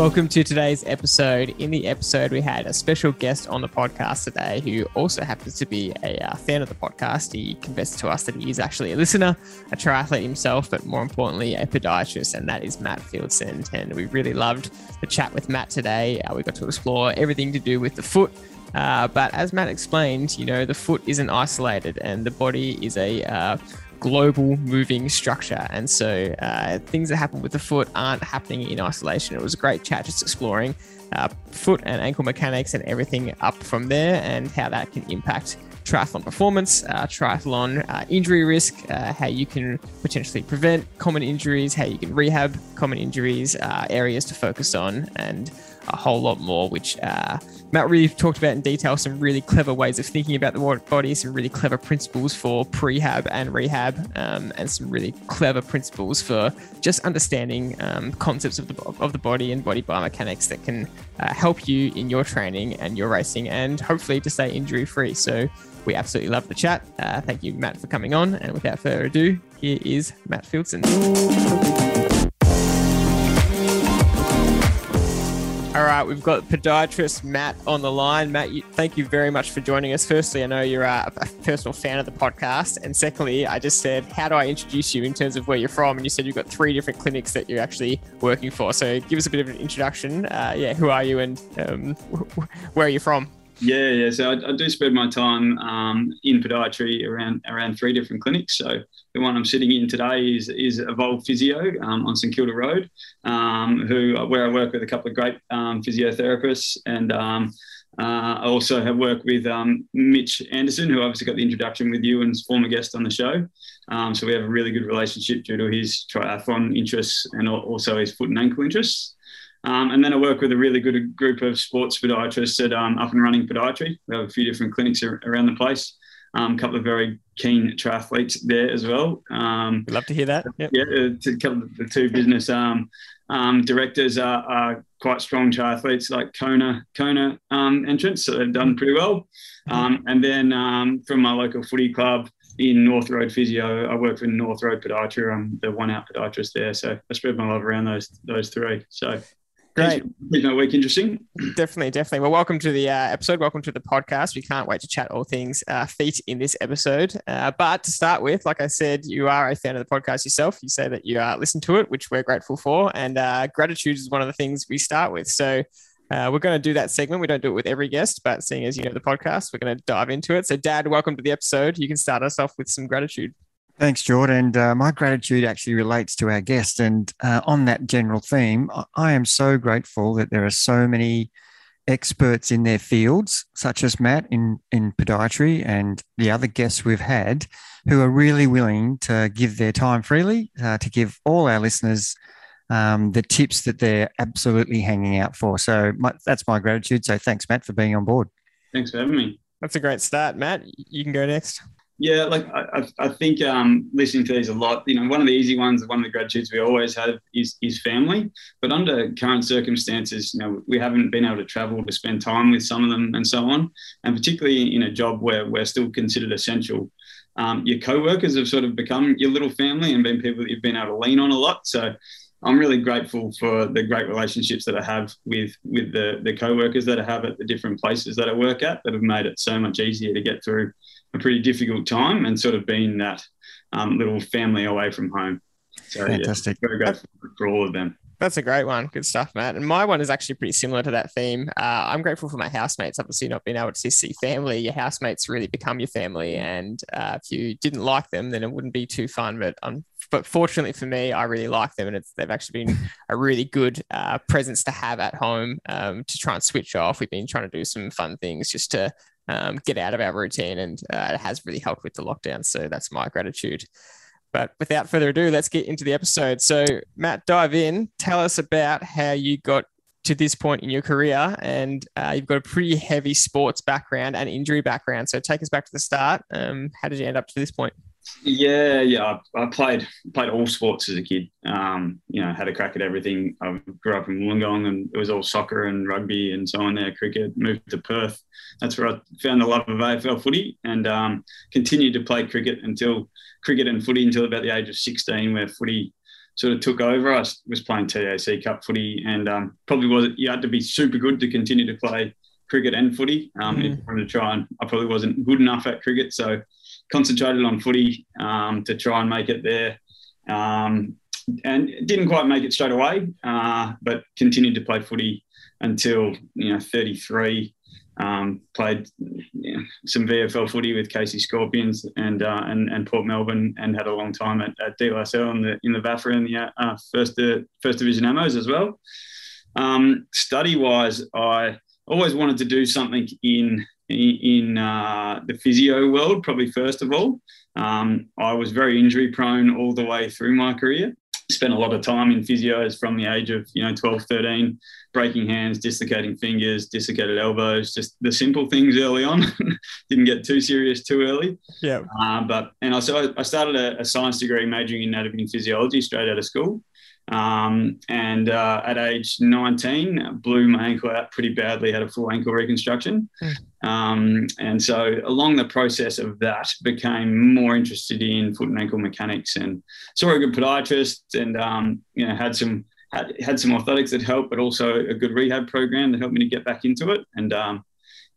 Welcome to today's episode. In the episode, we had a special guest on the podcast today who also happens to be a uh, fan of the podcast. He confessed to us that he is actually a listener, a triathlete himself, but more importantly, a podiatrist, and that is Matt Fieldson. And we really loved the chat with Matt today. Uh, we got to explore everything to do with the foot. Uh, but as Matt explained, you know, the foot isn't isolated and the body is a uh, global moving structure. And so uh, things that happen with the foot aren't happening in isolation. It was a great chat just exploring uh, foot and ankle mechanics and everything up from there and how that can impact triathlon performance, uh, triathlon uh, injury risk, uh, how you can potentially prevent common injuries, how you can rehab common injuries, uh, areas to focus on, and a whole lot more, which uh, Matt really talked about in detail some really clever ways of thinking about the body, some really clever principles for prehab and rehab, um, and some really clever principles for just understanding um, concepts of the, of the body and body biomechanics that can uh, help you in your training and your racing and hopefully to stay injury free. So we absolutely love the chat. Uh, thank you, Matt, for coming on. And without further ado, here is Matt Fieldson. Right, we've got podiatrist Matt on the line. Matt, you, thank you very much for joining us. Firstly, I know you're a, a, personal fan of the podcast. And secondly, I just said, how do I introduce you in terms of where you're from? And you said you've got three different clinics that you're actually working for. So give us a bit of an introduction. Uh, yeah, who are you and um, where are you from? Yeah, yeah. So I, I do spend my time um, in podiatry around around three different clinics. So the one I'm sitting in today is is Evolve Physio um, on St Kilda Road, um, who where I work with a couple of great um, physiotherapists, and um, uh, I also have worked with um, Mitch Anderson, who obviously got the introduction with you and is former guest on the show. so we have a really good relationship due to his triathlon interests and also his foot and ankle interests. Um, and then I work with a really good group of sports podiatrists at um, Up and Running Podiatry. We have a few different clinics around the place. Um, a couple of very keen triathletes there as well. Um, Love to hear that. Yep. Yeah, a couple of the two business um, um, directors are, are, quite strong triathletes, like Kona Kona entrants, so they've done pretty well. Mm-hmm. and then from my local footy club, in North Road Physio. I work for North Road Podiatry. I'm the one out podiatrist there. So I spread my love around those those three. So Great. Make my week interesting. Definitely, definitely. Well, welcome to the uh, episode. Welcome to the podcast. We can't wait to chat all things uh, feet in this episode. Uh, but to start with, like I said, you are a fan of the podcast yourself. You say that you uh, listen to it, which we're grateful for. And uh, gratitude is one of the things we start with. So uh, we're going to do that segment. We don't do it with every guest, but seeing as you know the podcast, we're going to dive into it. So, Dad, welcome to the episode. You can start us off with some gratitude. Thanks, Jordan. And uh, my gratitude actually relates to our guest. And uh, on that general theme, I am so grateful that there are so many experts in their fields, such as Matt in, in podiatry and the other guests we've had, who are really willing to give their time freely uh, to give all our listeners um, the tips that they're absolutely hanging out for. So my, that's my gratitude. So thanks, Matt, for being on board. Thanks for having me. That's a great start, Matt. You can go next. Yeah, like I, I think um, listening to these a lot, you know, one of the easy ones, one of the gratitudes we always have is is family. But under current circumstances, you know, we haven't been able to travel to spend time with some of them and so on. And particularly in a job where we're still considered essential, um, your co-workers have sort of become your little family and been people that you've been able to lean on a lot. So I'm really grateful for the great relationships that I have with with the the co-workers that I have at the different places that I work at that have made it so much easier to get through a pretty difficult time and sort of being that um, little family away from home. So, Fantastic. Yeah, very grateful for all of them. That's a great one. Good stuff, Matt. And my one is actually pretty similar to that theme. Uh, I'm grateful for my housemates. Obviously, not being able to see family, your housemates really become your family. And uh, if you didn't like them, then it wouldn't be too fun. But um, but fortunately for me, I really like them, and it's they've actually been a really good uh, presence to have at home um, to try and switch off. We've been trying to do some fun things just to um, get out of our routine, and uh, it has really helped with the lockdown. So that's my gratitude. But without further ado, let's get into the episode. So, Matt, dive in. Tell us about how you got to this point in your career, and uh, you've got a pretty heavy sports background and injury background. So, take us back to the start. Um, how did you end up to this point? Yeah, yeah. I, I, played played all sports as a kid. Um, you know, had a crack at everything. I grew up in Wollongong, and it was all soccer and rugby and so on. There, cricket. Moved to Perth. That's where I found the love of AFL footy, and um, continued to play cricket until cricket and footy until about the age of sixteen, where footy sort of took over. I was playing TAC Cup footy, and um, probably was you had to be super good to continue to play cricket and footy. Um, mm. If I wanted to try, and I probably wasn't good enough at cricket, so concentrated on footy um, to try and make it there. Um, and didn't quite make it straight away, uh, but continued to play footy until you know 33. Um, played you know, some VFL footy with Casey Scorpions and, uh, and and Port Melbourne, and had a long time at, at DLSL in the in the VAFA and the uh, first uh, first division Amos as well. Um, study wise, I always wanted to do something in in uh, the physio world, probably first of all. Um, I was very injury prone all the way through my career. Spent a lot of time in physios from the age of you know 12, 13, breaking hands, dislocating fingers, dislocated elbows, just the simple things early on. Didn't get too serious too early. Yeah. Uh, but and I so I started a, a science degree majoring in anatomy and physiology straight out of school. Um, and uh, at age 19, blew my ankle out pretty badly, had a full ankle reconstruction. Mm. Um, and so, along the process of that, became more interested in foot and ankle mechanics and saw a good podiatrist and, um, you know, had some. Had, had some orthotics that helped, but also a good rehab program that helped me to get back into it. And um,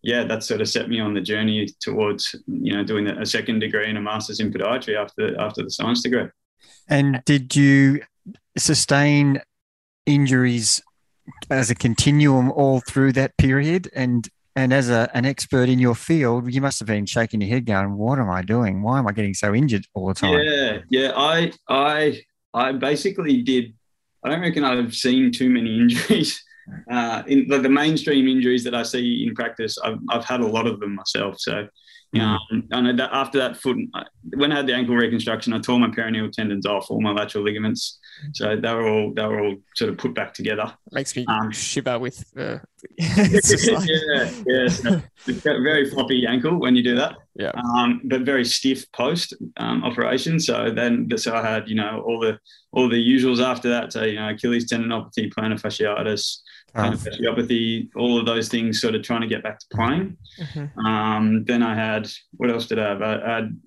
yeah, that sort of set me on the journey towards you know doing a second degree and a master's in podiatry after after the science degree. And did you sustain injuries as a continuum all through that period and and as a, an expert in your field, you must have been shaking your head, going, "What am I doing? Why am I getting so injured all the time?" Yeah, yeah. I, I, I basically did. I don't reckon I've seen too many injuries. Uh, in like the mainstream injuries that I see in practice, I've, I've had a lot of them myself. So um, and after that foot, when I had the ankle reconstruction, I tore my peroneal tendons off, all my lateral ligaments. So they were all they were all sort of put back together. Makes me um, shiver with. Uh, like... yeah, yeah. So very floppy ankle when you do that. Yeah. Um, but very stiff post um, operation. So then, so I had you know all the all the usuals after that. So you know Achilles tendinopathy, plantar fasciitis kind of fasciopathy, all of those things, sort of trying to get back to playing. Mm-hmm. Um, then I had, what else did I have? I, had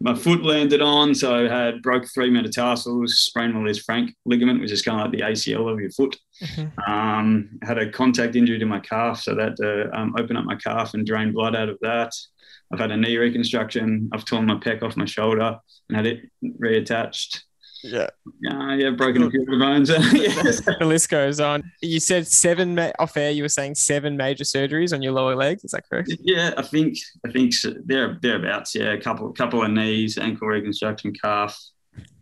my foot landed on, so I had broke three metatarsals, sprained my Lisfranc ligament, which is kind of like the ACL of your foot. Mm-hmm. Um, had a contact injury to my calf, so that uh, um, opened up my calf and drained blood out of that. I've had a knee reconstruction. I've torn my pec off my shoulder and had it reattached. Yeah. Yeah, yeah, broken a few of the bones. yes. The list goes on. You said seven ma- off air. You were saying seven major surgeries on your lower leg. Is that correct? Yeah, I think I think so. they're thereabouts. Yeah, a couple couple of knees, ankle reconstruction, calf.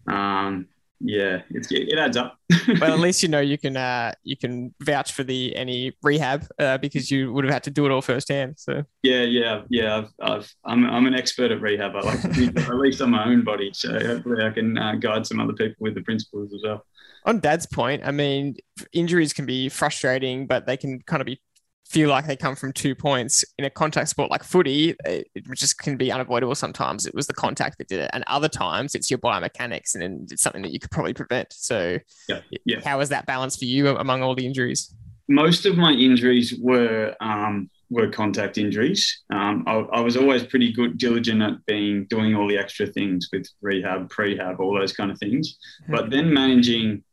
Um, yeah, it's, it adds up. well, at least you know you can uh, you can vouch for the any rehab uh, because you would have had to do it all firsthand. So yeah, yeah, yeah. I've, I've I'm I'm an expert at rehab. I like to think at least on my own body, so hopefully I can uh, guide some other people with the principles as well. On Dad's point, I mean, injuries can be frustrating, but they can kind of be feel like they come from two points in a contact sport like footy it, just can be unavoidable sometimes. It was the contact that did it. And other times it's your biomechanics and it's something that you could probably prevent. So yeah, yeah. how was that balance for you among all the injuries? Most of my injuries were um, were contact injuries. Um, I, I, was always pretty good diligent at being doing all the extra things with rehab prehab all those kind of things. Mm-hmm. but then managing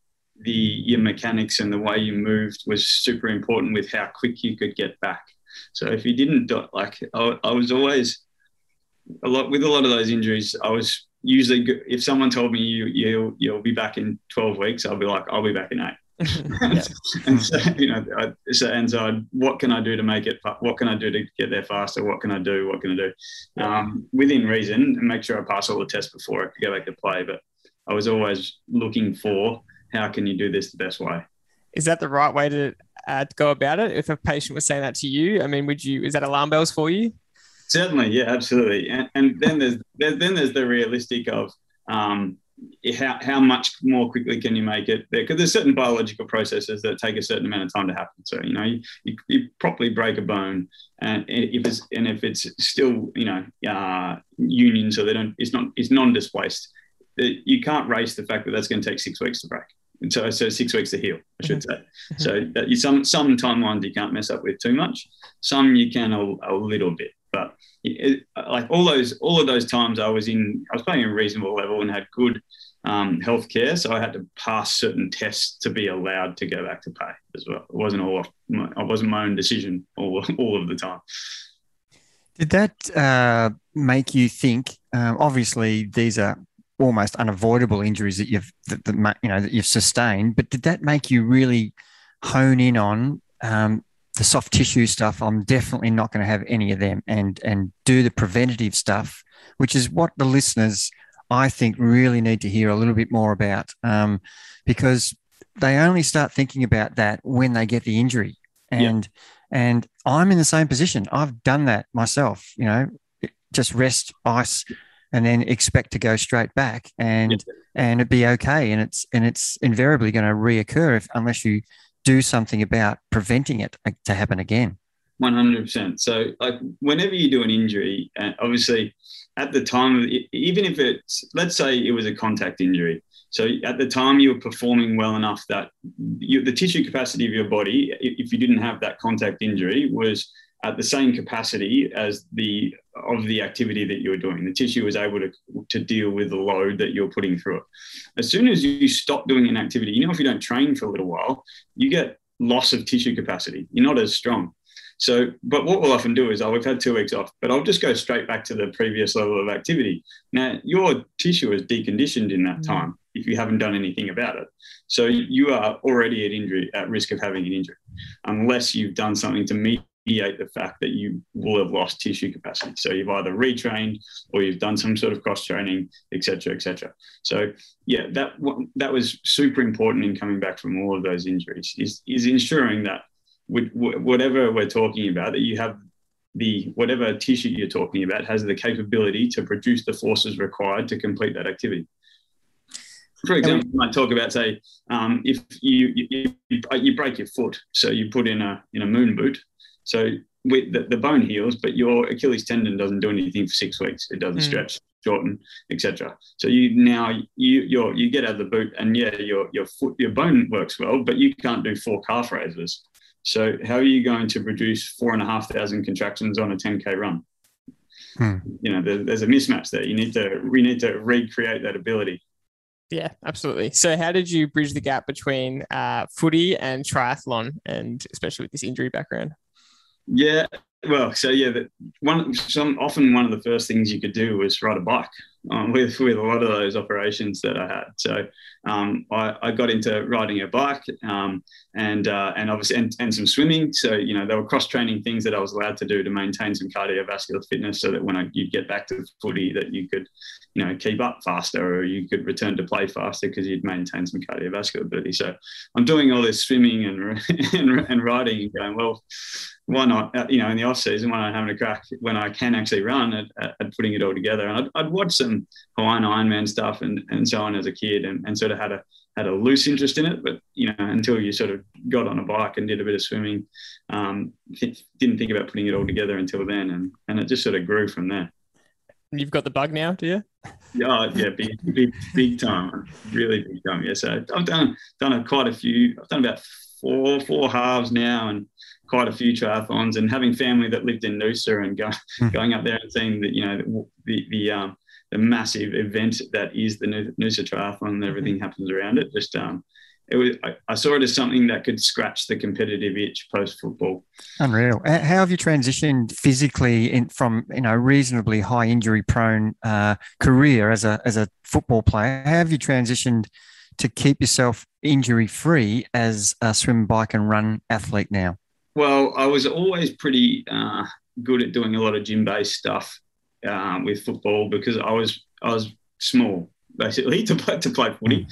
the your mechanics and the way you moved was super important with how quick you could get back. So if you didn't do, like, I, I was always a lot with a lot of those injuries. I was usually if someone told me you you'll you'll be back in 12 weeks, I'll be like, I'll be back in eight. and so you know, I, so and so, I, what can I do to make it? What can I do to get there faster? What can I do? What can I do? Um, within reason, and make sure I pass all the tests before I could go back to play. But I was always looking for how can you do this the best way? Is that the right way to, uh, go about it? If a patient was saying that to you, I mean, would you? Is that alarm bells for you? Certainly, yeah, absolutely. And, and then there's then there's the realistic of um, how, how much more quickly can you make it there? Because there's certain biological processes that take a certain amount of time to happen. So you know, you, you, you properly break a bone, and if it's and if it's still you know uh, union, so they don't, it's not, it's non-displaced. You can't race the fact that that's going to take six weeks to break. And so, so six weeks to heal, I should mm-hmm. say. So you, some some timelines you can't mess up with too much. Some you can a, a little bit, but it, like all those all of those times I was in, I was playing a reasonable level and had good um, healthcare, so I had to pass certain tests to be allowed to go back to pay as well. It wasn't all my, I wasn't my own decision all all of the time. Did that uh, make you think? Um, obviously, these are almost unavoidable injuries that you've that, that, you know that you've sustained, but did that make you really hone in on um, the soft tissue stuff, I'm definitely not going to have any of them and and do the preventative stuff, which is what the listeners I think really need to hear a little bit more about um, because they only start thinking about that when they get the injury. And and I'm in the same position. I've done that myself, you know, just rest, ice, and then expect to go straight back and and it be okay. And it's and it's invariably going to reoccur if unless you do something about preventing it to happen again. 100%. So, like, whenever you do an injury, uh, obviously, at the time, even if it's, let's say it was a contact injury. So, at the time, you were performing well enough that you, the tissue capacity of your body, if you didn't have that contact injury, was at the same capacity as the of the activity that you were doing. The tissue was able to, to deal with the load that you're putting through it. As soon as you stop doing an activity, you know, if you don't train for a little while, you get loss of tissue capacity. You're not as strong. So, but what we'll often do is, oh, we've had two weeks off, but I'll just go straight back to the previous level of activity. Now, your tissue is deconditioned in that mm. time if you haven't done anything about it. So you are already at injury, at risk of having an injury, unless you've done something to meet mediate the fact that you will have lost tissue capacity. So you've either retrained or you've done some sort of cross training, etc., etc. So yeah, that that was super important in coming back from all of those injuries. Is is ensuring that whatever we're talking about, that you have the whatever tissue you're talking about has the capability to produce the forces required to complete that activity. For example, you might talk about say um, if you, you you break your foot, so you put in a in a moon boot, so with the, the, bone heals, but your Achilles tendon doesn't do anything for six weeks. It doesn't mm. stretch, shorten, etc. So you now you you you get out of the boot, and yeah, your your foot your bone works well, but you can't do four calf raises. So how are you going to produce four and a half thousand contractions on a 10k run? Hmm. You know, there, there's a mismatch there. You need to we need to recreate that ability. Yeah, absolutely. So, how did you bridge the gap between uh, footy and triathlon, and especially with this injury background? Yeah, well, so yeah, one some often one of the first things you could do was ride a bike um, with with a lot of those operations that I had. So um, I, I, got into riding a bike um, and uh, and obviously and, and some swimming. So you know there were cross training things that I was allowed to do to maintain some cardiovascular fitness, so that when I, you'd get back to footy, that you could you know keep up faster or you could return to play faster because you'd maintain some cardiovascular ability. So I'm doing all this swimming and and, and riding and going well why not? Uh, you know, in the off season when I'm having a crack, when I can actually run, at, at putting it all together. And I'd, I'd watch some Hawaiian Ironman stuff and, and so on as a kid, and, and sort of had a had a loose interest in it. But you know, until you sort of got on a bike and did a bit of swimming, um, didn't think about putting it all together until then, and and it just sort of grew from there. You've got the bug now, do you? Yeah, oh, yeah, big, big, big time, really big time. Yeah, so I've done done a, quite a few. I've done about four four halves now, and quite a few triathlons and having family that lived in Noosa and go, mm. going up there and seeing that, you know, the, the, um, the massive event that is the Noosa Triathlon and everything mm. happens around it. Just, um, it was, I, I, saw it as something that could scratch the competitive itch post football. Unreal. How have you transitioned physically in, from you know reasonably high injury prone uh, career as a as a football player? How have you transitioned to keep yourself injury free as a swim, bike, and run athlete now? Well, I was always pretty uh, good at doing a lot of gym based stuff uh, with football because I was I was small basically to play to play footy.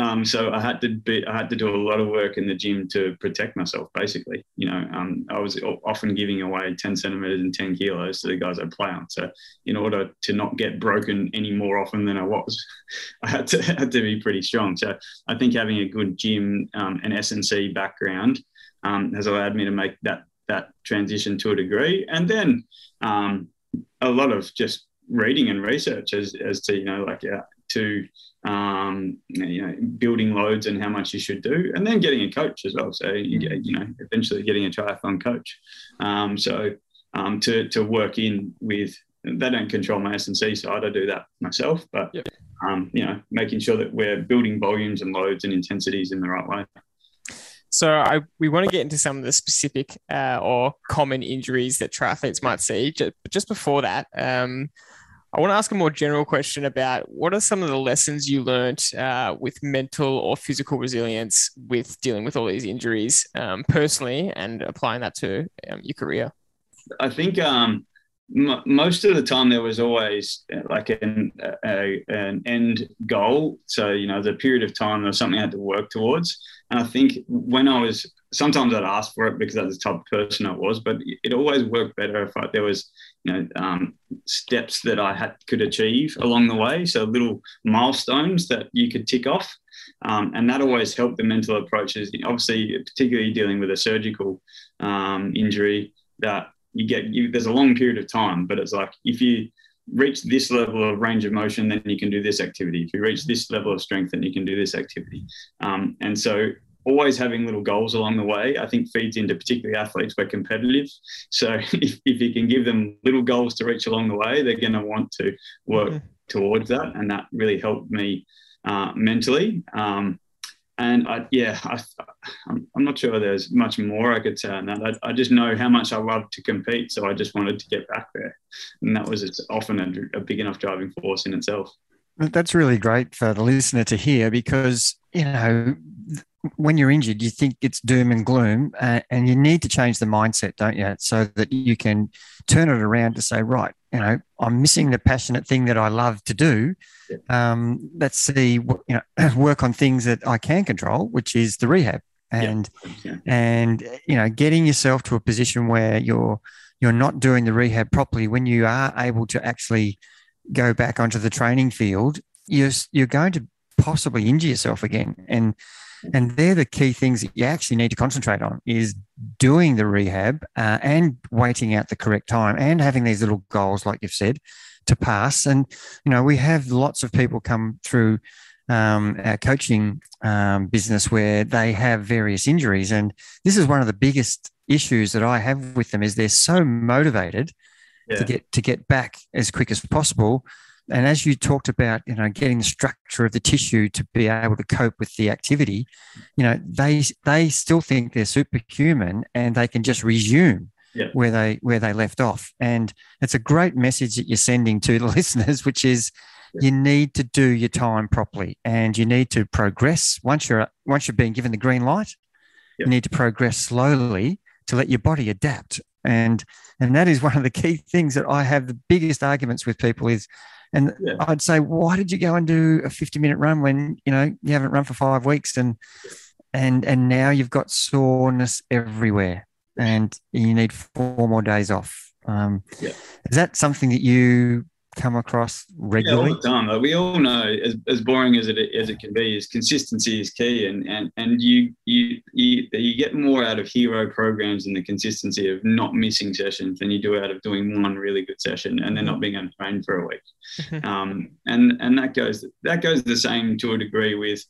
Um, so I had to be, I had to do a lot of work in the gym to protect myself. Basically, you know, um, I was often giving away 10 centimeters and 10 kilos to the guys I play on. So in order to not get broken any more often than I was, I had to had to be pretty strong. So I think having a good gym um, and S&C background um, has allowed me to make that that transition to a degree, and then um, a lot of just reading and research as, as to you know like yeah to um, you know, building loads and how much you should do, and then getting a coach as well. So you get, you know, eventually getting a triathlon coach. Um, so um, to to work in with they don't control my S and C side. I do that myself, but yep. um, you know, making sure that we're building volumes and loads and intensities in the right way. So I, we want to get into some of the specific uh, or common injuries that triathletes might see. Just, just before that, um, I want to ask a more general question about what are some of the lessons you learned uh, with mental or physical resilience with dealing with all these injuries um, personally and applying that to um, your career? I think um, m- most of the time there was always uh, like an, a, an end goal. So, you know, the period of time there was something I had to work towards. And I think when I was sometimes I'd ask for it because that's the type of person I was, but it always worked better if I, there was, you know, um, steps that I had could achieve along the way. So little milestones that you could tick off, um, and that always helped the mental approaches. Obviously, particularly dealing with a surgical um, injury, that you get you, there's a long period of time, but it's like if you reach this level of range of motion, then you can do this activity. If you reach this level of strength, then you can do this activity. Um, and so always having little goals along the way, I think feeds into particularly athletes who are competitive. So if, if you can give them little goals to reach along the way, they're going to want to work mm-hmm. towards that. And that really helped me uh, mentally. Um, and I, yeah, I, I'm, I'm not sure there's much more I could say on that. I, I just know how much I love to compete. So I just wanted to get back there. And that was often a, a big enough driving force in itself. That's really great for the listener to hear because, you know, when you're injured, you think it's doom and gloom, uh, and you need to change the mindset, don't you? So that you can turn it around to say, right, you know, I'm missing the passionate thing that I love to do. Um, let's see, you know, work on things that I can control, which is the rehab, and yeah. and you know, getting yourself to a position where you're you're not doing the rehab properly. When you are able to actually go back onto the training field, you're you're going to possibly injure yourself again, and and they're the key things that you actually need to concentrate on is doing the rehab uh, and waiting out the correct time and having these little goals like you've said to pass and you know we have lots of people come through um, our coaching um, business where they have various injuries and this is one of the biggest issues that i have with them is they're so motivated yeah. to get to get back as quick as possible and as you talked about, you know, getting the structure of the tissue to be able to cope with the activity, you know, they they still think they're superhuman and they can just resume yeah. where they where they left off. And it's a great message that you're sending to the listeners, which is yeah. you need to do your time properly and you need to progress once you're once you're being given the green light. Yeah. You need to progress slowly to let your body adapt. And and that is one of the key things that I have the biggest arguments with people is and yeah. I'd say, why did you go and do a 50 minute run when, you know, you haven't run for five weeks and, and, and now you've got soreness everywhere and you need four more days off. Um, yeah. Is that something that you come across regularly? Yeah, all the time. Like we all know, as, as boring as it as it can be, is consistency is key, and and and you you you you get more out of hero programs and the consistency of not missing sessions than you do out of doing one really good session and then not being untrained for a week. Mm-hmm. um, and and that goes that goes the same to a degree with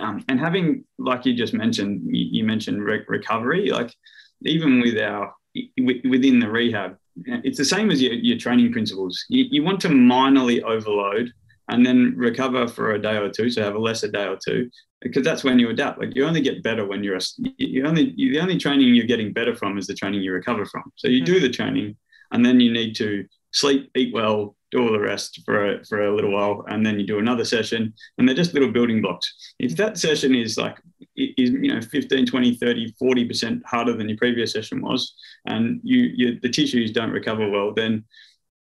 um, and having like you just mentioned, you, you mentioned re- recovery, like even with our within the rehab it's the same as your, your training principles. You, you want to minorly overload and then recover for a day or two, so have a lesser day or two, because that's when you adapt. Like you only get better when you're a, you only you, the only training you're getting better from is the training you recover from. So you hmm. do the training, and then you need to sleep, eat well, do all the rest for a, for a little while, and then you do another session, and they're just little building blocks. If that session is like is you know 15 20 30 40% harder than your previous session was and you, you the tissues don't recover well then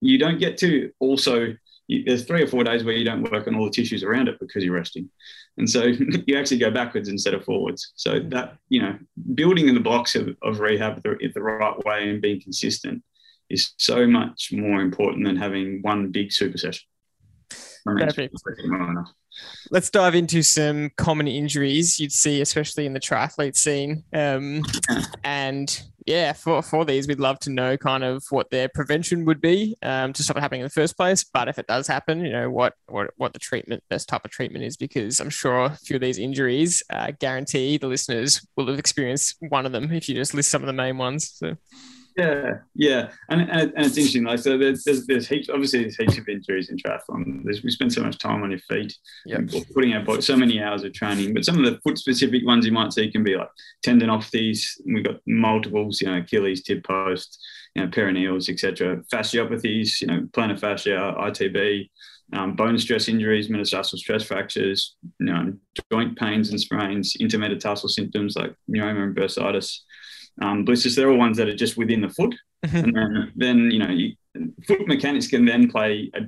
you don't get to also you, there's three or four days where you don't work on all the tissues around it because you're resting. And so you actually go backwards instead of forwards. So that, you know, building in the blocks of, of rehab the, the right way and being consistent is so much more important than having one big super session. Perfect. Let's dive into some common injuries you'd see, especially in the triathlete scene. Um, and yeah, for, for these, we'd love to know kind of what their prevention would be um, to stop it happening in the first place. But if it does happen, you know what what what the treatment, best type of treatment is, because I'm sure a few of these injuries, uh, guarantee the listeners will have experienced one of them if you just list some of the main ones. So. Yeah, yeah, and, and, and it's interesting. Like, so there's, there's, there's heaps. Obviously, there's heaps of injuries in triathlon. There's, we spend so much time on your feet, yep. putting our boys, so many hours of training. But some of the foot-specific ones you might see can be like tendinopathies. We've got multiples, you know, Achilles, tib post, you know, peroneals, etc. Fasciopathies, you know, plantar fascia, ITB, um, bone stress injuries, metatarsal stress fractures, you know, joint pains and sprains, intermetatarsal symptoms like neuroma and bursitis um, blisters. They're all ones that are just within the foot. Mm-hmm. and then, then, you know, you, foot mechanics can then play a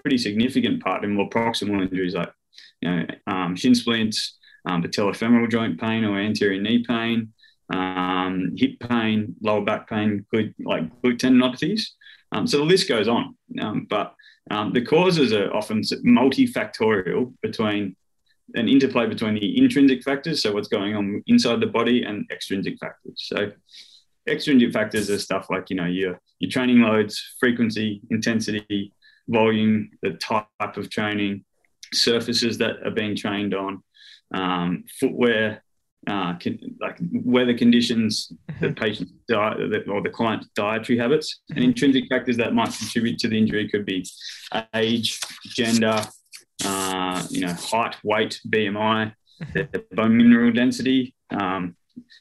pretty significant part in more proximal injuries like, you know, um, shin splints, um, patellofemoral joint pain or anterior knee pain, um, hip pain, lower back pain, glute, like glute tendinopathies. Um, so the list goes on. Um, but um, the causes are often multifactorial between an interplay between the intrinsic factors, so what's going on inside the body, and extrinsic factors. So extrinsic factors are stuff like you know your your training loads, frequency, intensity, volume, the type of training, surfaces that are being trained on, um, footwear, uh, can, like weather conditions, the mm-hmm. patient's diet or the client's dietary habits, and mm-hmm. intrinsic factors that might contribute to the injury could be age, gender, uh, you know, height, weight, BMI, mm-hmm. bone mineral density. Um,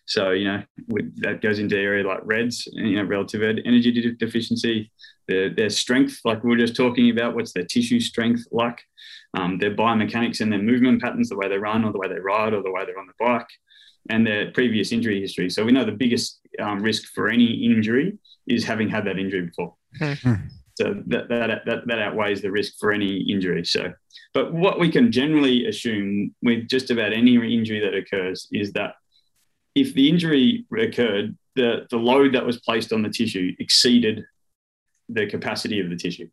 so, you know, with, that goes into area like RED-S, you know, relative energy de- deficiency, their, their strength, like we were just talking about, what's their tissue strength like, um, their biomechanics and their movement patterns, the way they run or the way they ride or the way they're on the bike, and their previous injury history. So we know the biggest um, risk for any injury is having had that injury before. Mm-hmm. So that, that, that, that outweighs the risk for any injury. So, but what we can generally assume with just about any injury that occurs is that if the injury occurred, the, the load that was placed on the tissue exceeded the capacity of the tissue.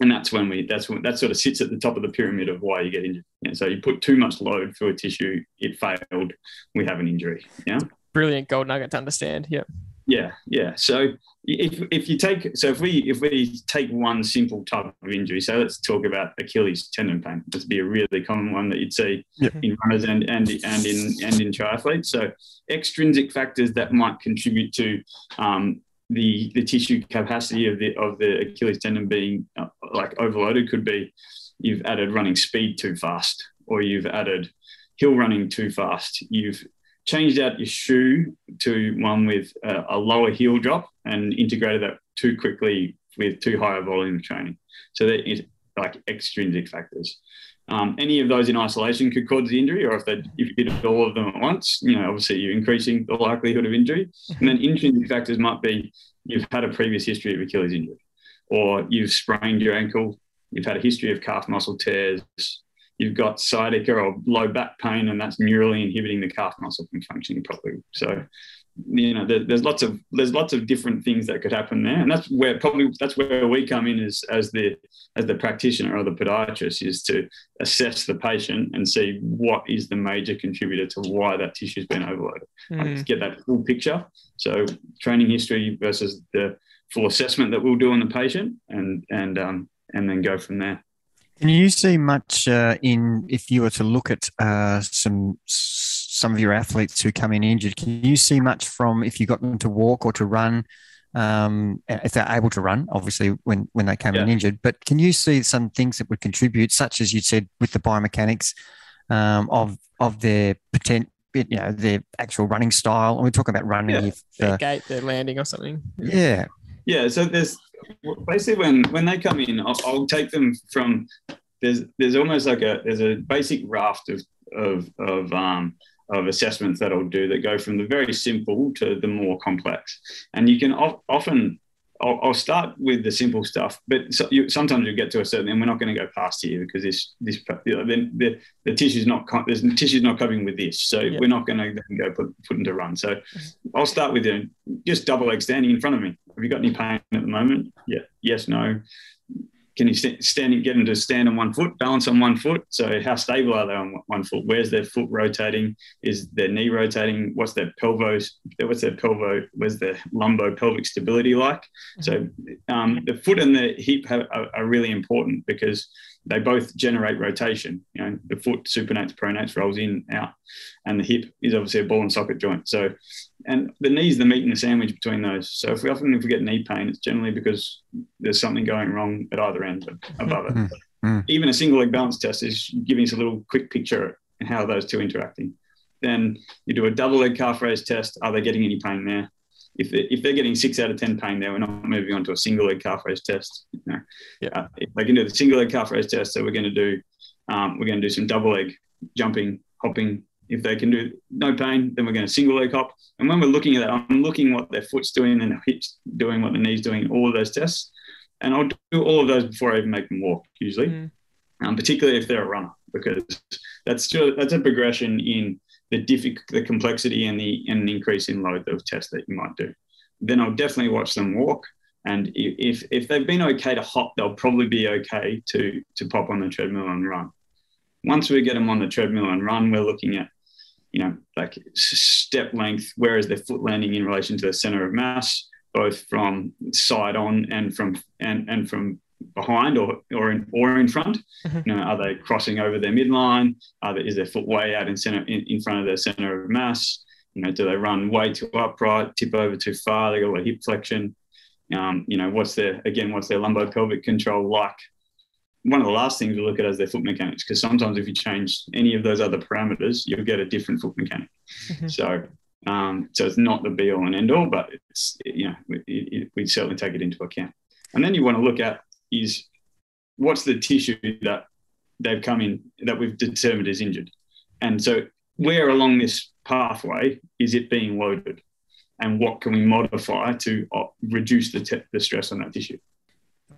And that's when we, that's when that sort of sits at the top of the pyramid of why you get injured. And so you put too much load through a tissue, it failed, we have an injury. Yeah. Brilliant gold nugget to understand. Yeah. Yeah, yeah. So if, if you take so if we if we take one simple type of injury, so let's talk about Achilles tendon pain. This would be a really common one that you'd see yep. in runners and and and in and in triathletes. So extrinsic factors that might contribute to um, the the tissue capacity of the of the Achilles tendon being uh, like overloaded could be you've added running speed too fast, or you've added hill running too fast. You've changed out your shoe to one with a, a lower heel drop and integrated that too quickly with too high a volume of training. So that is like extrinsic factors. Um, any of those in isolation could cause the injury, or if they if you did all of them at once, you know, obviously you're increasing the likelihood of injury. And then intrinsic factors might be you've had a previous history of Achilles injury, or you've sprained your ankle, you've had a history of calf muscle tears, you've got sciatica or low back pain, and that's neurally inhibiting the calf muscle from functioning properly. So, you know, there, there's lots of there's lots of different things that could happen there, and that's where probably that's where we come in as as the as the practitioner or the podiatrist is to assess the patient and see what is the major contributor to why that tissue's been overloaded. Mm. Like get that full picture. So, training history versus the full assessment that we'll do on the patient, and and um, and then go from there. Can you see much uh, in if you were to look at uh, some some of your athletes who come in injured? Can you see much from if you got them to walk or to run, um, if they're able to run? Obviously, when when they came yeah. in injured, but can you see some things that would contribute, such as you said with the biomechanics um, of of their potential? You know their actual running style. And we're talking about running. Yeah. If, uh, their gait, their landing, or something. Yeah, yeah. So there's basically when when they come in, I'll, I'll, take them from there's there's almost like a there's a basic raft of of of um of assessments that I'll do that go from the very simple to the more complex, and you can often I'll, I'll, start with the simple stuff, but so you, sometimes you get to a certain, and we're not going to go past here because this this you know, then the the tissue's not there's the tissue's not coping with this, so yeah. we're not going to then go put put into run. So mm-hmm. I'll start with you just double leg standing in front of me. Have you got any pain at the moment? Yeah, yes, no. Can you st- stand, get them to stand on one foot, balance on one foot? So how stable are they on one foot? Where's their foot rotating? Is their knee rotating? What's their pelvis? What's their pelvo? Where's their lumbo pelvic stability like? So um, the foot and the hip have, are, are really important because they both generate rotation. You know, the foot supinates, pronates, rolls in, out, and the hip is obviously a ball and socket joint. So, and the knee's the meat in the sandwich between those. So, if we often if we get knee pain, it's generally because there's something going wrong at either end above it. Mm-hmm. Even a single leg balance test is giving us a little quick picture of how those two interacting. Then you do a double leg calf raise test. Are they getting any pain there? if they're, if they're getting six out of 10 pain there, we're not moving on to a single leg calf raise test. Yeah. Uh, if they can do the single leg calf raise test, so we're going to do, um, we're going to do some double leg jumping, hopping. If they can do no pain, then we're going to single leg hop. And when we're looking at that, I'm looking what their foot's doing and their hips doing, what the knees doing, all of those tests. And I'll do all of those before I even make them walk, usually, mm. um, particularly if they're a runner, because that's just, that's a progression in the difficult, the complexity and the and increase in load of tests that you might do. Then I'll definitely watch them walk. And if if they've been okay to hop, they'll probably be okay to to pop on the treadmill and run. Once we get them on the treadmill and run, we're looking at, you know, like step length. Where is their foot landing in relation to the center of mass, both from side on and from and and from behind or or in, or in front? Mm-hmm. You know, are they crossing over their midline? Are they, is their foot way out in center in, in front of their center of mass? You know, do they run way too upright, tip over too far? They got a hip flexion. Um, you know, what's their again, what's their lumbo-pelvic control like? One of the last things we look at is their foot mechanics, because sometimes if you change any of those other parameters, you'll get a different foot mechanic. Mm-hmm. So, um, so it's not the be all and end all, but it's you know it, it, we certainly take it into account. And then you want to look at is what's the tissue that they've come in that we've determined is injured. And so where along this pathway is it being loaded? And what can we modify to uh, reduce the, te- the stress on that tissue?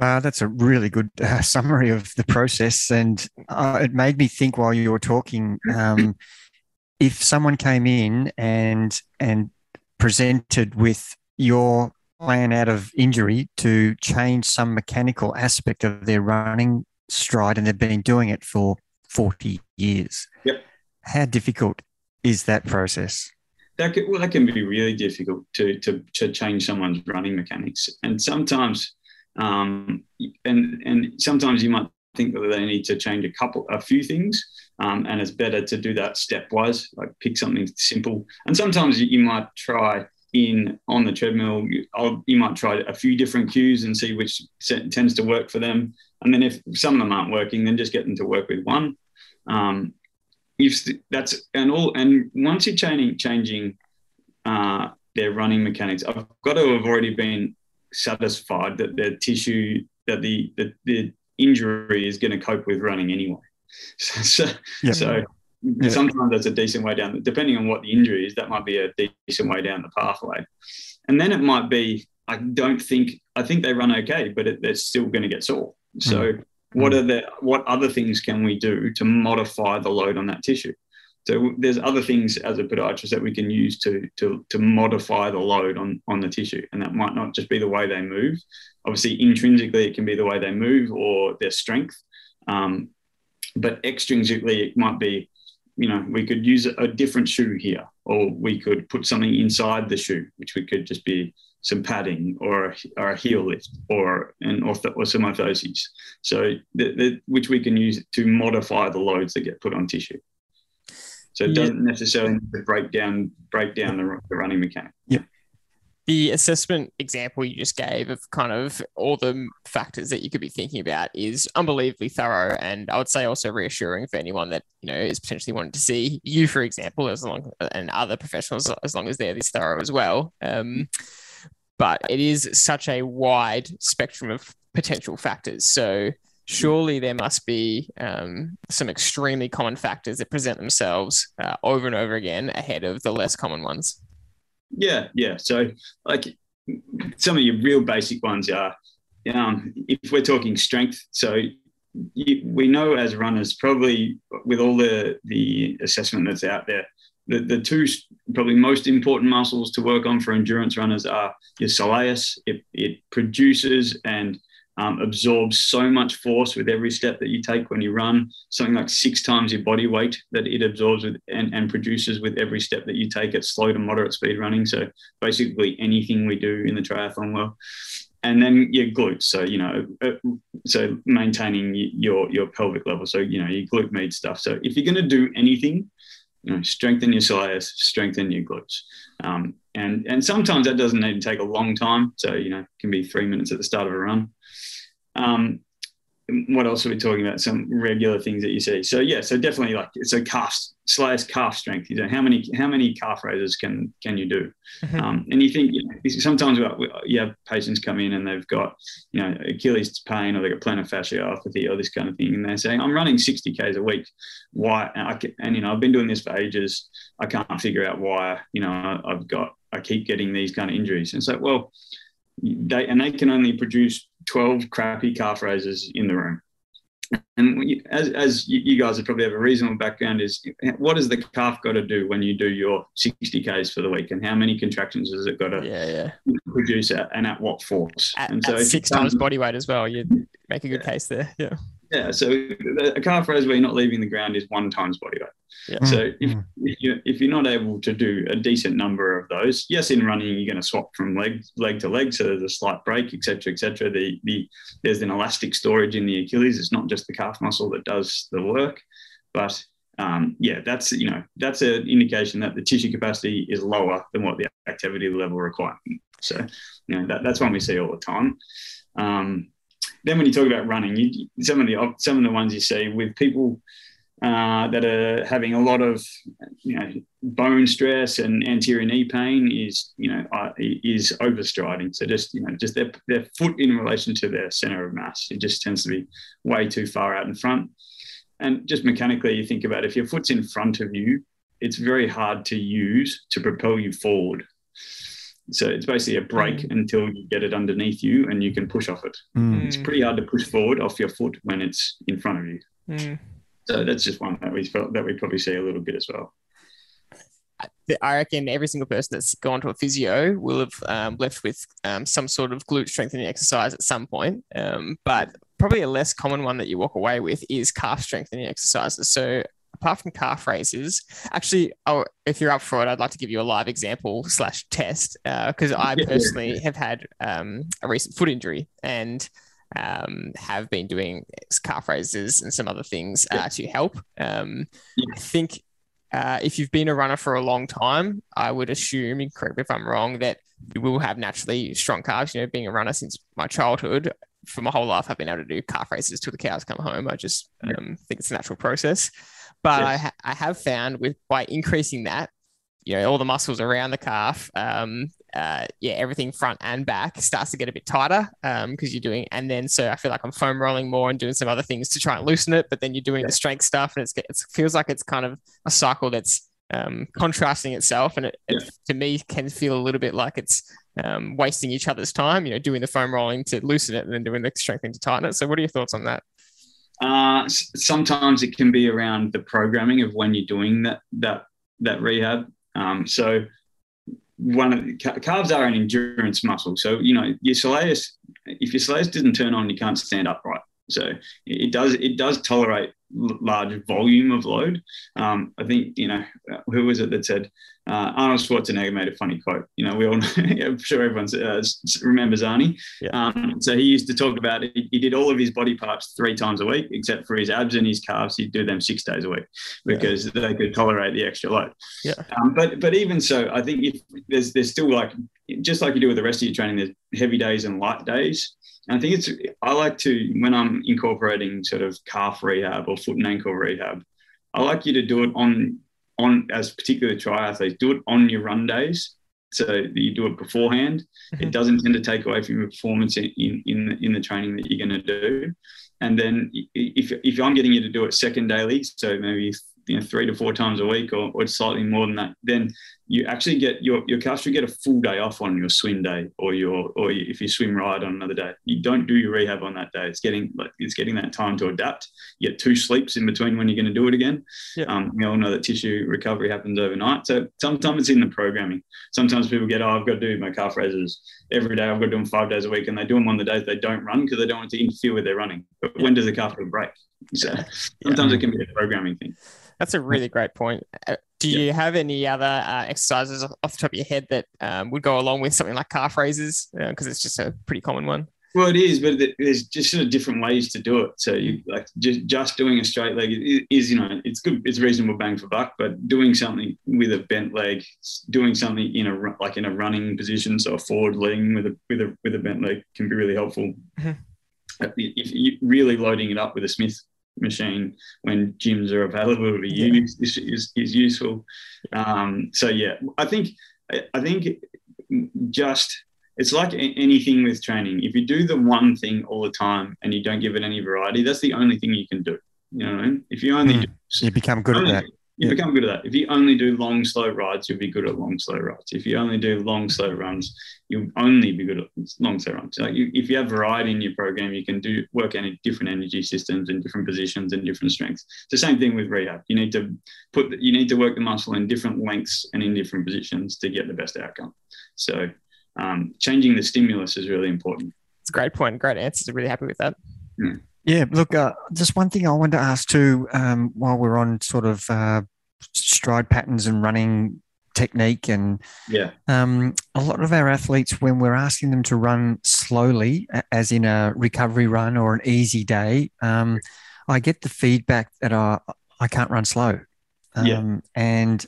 Uh, that's a really good uh, summary of the process. And uh, it made me think while you were talking um, if someone came in and, and presented with your plan out of injury to change some mechanical aspect of their running stride and they've been doing it for 40 years. Yep. How difficult is that process? That can, well, that can be really difficult to, to, to change someone's running mechanics. And sometimes, um, and, and sometimes you might think that they need to change a couple, a few things. Um, and it's better to do that stepwise, like pick something simple. And sometimes you might try in on the treadmill, you, you, might try a few different cues and see which tends to work for them. And then if some of them aren't working, then just get them to work with one. Um, that's and all. And once you're changing changing uh, their running mechanics, I've got to have already been satisfied that their tissue that the the, the injury is going to cope with running anyway. So, so, yeah. so yeah. Sometimes that's a decent way down, depending on what the injury is, that might be a decent way down the pathway. And then it might be, I don't think, I think they run okay, but it, they're still going to get sore. So, mm. what are the, what other things can we do to modify the load on that tissue? So there's other things as a podiatrist that we can use to, to, to modify the load on, on the tissue. And that might not just be the way they move. Obviously, intrinsically, it can be the way they move or their strength. Um, but extrinsically, it might be you know, we could use a different shoe here, or we could put something inside the shoe, which we could just be some padding or a, or a heel lift or an ortho, or some orthoses. So the, the, which we can use to modify the loads that get put on tissue. So it doesn't necessarily break down break down the, the running mechanic. Yep the assessment example you just gave of kind of all the factors that you could be thinking about is unbelievably thorough and i would say also reassuring for anyone that you know is potentially wanting to see you for example as long and other professionals as long as they're this thorough as well. Um, but it is such a wide spectrum of potential factors. So surely there must be um, some extremely common factors that present themselves uh, over and over again ahead of the less common ones yeah, yeah. So like some of your real basic ones are, um, if we're talking strength, so you, we know as runners, probably with all the the assessment that's out there, the, the two probably most important muscles to work on for endurance runners are your soleus. It, it produces and um, absorbs so much force with every step that you take when you run, something like six times your body weight that it absorbs with and, and produces with every step that you take at slow to moderate speed running. So basically anything we do in the triathlon well. And then your glutes, so you know, uh, so maintaining your your pelvic level, so you know your glute med stuff. So if you're going to do anything, you know, strengthen your soleus, strengthen your glutes. Um, and, and sometimes that doesn't even take a long time. So, you know, it can be three minutes at the start of a run. Um, what else are we talking about? Some regular things that you see. So yeah, so definitely like so calf soleus calf strength. You know how many how many calf raises can can you do? Mm-hmm. Um, and you think you know, sometimes you have patients come in and they've got you know Achilles pain or they've got plantar fasciopathy or this kind of thing, and they're saying I'm running 60 k's a week. Why? And, I, and you know I've been doing this for ages. I can't figure out why. You know I've got I keep getting these kind of injuries. And so well they and they can only produce 12 crappy calf raises in the room. And as, as you guys have probably have a reasonable background, is what does the calf got to do when you do your 60 Ks for the week? And how many contractions has it got to yeah, yeah. produce at, and at what force? At, and so at six times body weight as well. You make a good yeah. case there. Yeah. Yeah. So a calf raise where you're not leaving the ground is one times body weight. Yeah. So mm, if, mm. if, you if you're not able to do a decent number of those, yes, in running you're going to swap from leg leg to leg, so there's a slight break, etc., etc. The the there's an elastic storage in the Achilles. It's not just the calf muscle that does the work, but um, yeah, that's you know that's an indication that the tissue capacity is lower than what the activity level requirement. So you know that, that's one we see all the time. Um, then when you talk about running, you, some of the some of the ones you see with people uh, that are having a lot of you know bone stress and anterior knee pain is you know uh, is overstriding. So just you know just their their foot in relation to their center of mass, it just tends to be way too far out in front. And just mechanically, you think about if your foot's in front of you, it's very hard to use to propel you forward. So it's basically a brake mm. until you get it underneath you and you can push off it. Mm. It's pretty hard to push forward off your foot when it's in front of you. Mm. So that's just one that we felt that we probably see a little bit as well. I reckon every single person that's gone to a physio will have um, left with um, some sort of glute strengthening exercise at some point. Um, but probably a less common one that you walk away with is calf strengthening exercises. So apart from calf raises, actually, oh, if you're up for it, I'd like to give you a live example slash test because uh, I personally have had um, a recent foot injury and um, have been doing calf raises and some other things uh, to help. Um, I think uh, if you've been a runner for a long time, I would assume, correct me if I'm wrong, that you will have naturally strong calves. You know, being a runner since my childhood, for my whole life, I've been able to do calf races till the cows come home. I just um, think it's a natural process. But yes. I, ha- I have found with by increasing that, you know, all the muscles around the calf, um, uh, yeah, everything front and back starts to get a bit tighter because um, you're doing, and then so I feel like I'm foam rolling more and doing some other things to try and loosen it, but then you're doing yeah. the strength stuff, and it's it feels like it's kind of a cycle that's um, contrasting itself, and it, yeah. it, to me can feel a little bit like it's um, wasting each other's time. You know, doing the foam rolling to loosen it, and then doing the strengthening to tighten it. So, what are your thoughts on that? Uh, sometimes it can be around the programming of when you're doing that that that rehab. Um, so one of the calves are an endurance muscle. So you know your soleus, if your soleus doesn't turn on, you can't stand upright. So it does it does tolerate large volume of load. Um, I think you know who was it that said uh, Arnold Schwarzenegger made a funny quote. You know, we all know, I'm sure everyone uh, remembers Arnie. Yeah. Um, so he used to talk about it. He did all of his body parts three times a week, except for his abs and his calves. He'd do them six days a week because yeah. they could tolerate the extra load. Yeah. Um, but but even so, I think if there's there's still like just like you do with the rest of your training, there's heavy days and light days. And I think it's I like to when I'm incorporating sort of calf rehab or foot and ankle rehab, I like you to do it on on as particular triathletes, do it on your run days. So that you do it beforehand. Mm-hmm. It doesn't tend to take away from your performance in, in, in, the, in the training that you're going to do. And then if, if I'm getting you to do it second daily, so maybe you know three to four times a week or, or slightly more than that, then you actually get your your calves should get a full day off on your swim day or your or if you swim ride on another day. You don't do your rehab on that day. It's getting like it's getting that time to adapt. You get two sleeps in between when you're going to do it again. Yeah. Um, we all know that tissue recovery happens overnight. So sometimes it's in the programming. Sometimes people get, oh, I've got to do my calf raises every day. I've got to do them five days a week, and they do them on the days they don't run because they don't want to interfere with their running. But yeah. when does the calf break? So sometimes yeah. it can be a programming thing. That's a really great point. Uh, do you have any other uh, exercises off the top of your head that um, would go along with something like calf raises? Because uh, it's just a pretty common one. Well, it is, but there's just sort of different ways to do it. So you like just just doing a straight leg is, you know, it's good, it's reasonable bang for buck. But doing something with a bent leg, doing something in a like in a running position, so a forward lean with a with a with a bent leg can be really helpful. Mm-hmm. If you really loading it up with a Smith machine when gyms are available to yeah. use is, is, is useful. Um, so yeah, I think I think just it's like anything with training. If you do the one thing all the time and you don't give it any variety, that's the only thing you can do. You know, I mean? if you only mm, do, you become good at that you yeah. become good at that. If you only do long, slow rides, you'll be good at long, slow rides. If you only do long, slow runs, you'll only be good at long, slow runs. Like you, if you have variety in your program, you can do work in different energy systems and different positions and different strengths. It's the same thing with rehab. You need to put, you need to work the muscle in different lengths and in different positions to get the best outcome. So um, changing the stimulus is really important. It's a great point. Great answers. I'm really happy with that. Yeah. Yeah, look, uh, just one thing I wanted to ask too, um, while we're on sort of uh, stride patterns and running technique, and yeah, um, a lot of our athletes, when we're asking them to run slowly, as in a recovery run or an easy day, um, I get the feedback that I I can't run slow, yeah. Um, and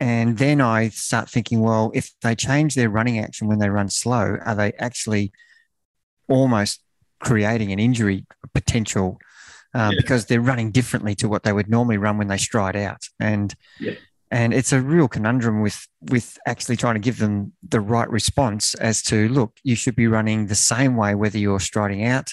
and then I start thinking, well, if they change their running action when they run slow, are they actually almost creating an injury potential um, yeah. because they're running differently to what they would normally run when they stride out. And yeah. and it's a real conundrum with with actually trying to give them the right response as to look, you should be running the same way whether you're striding out,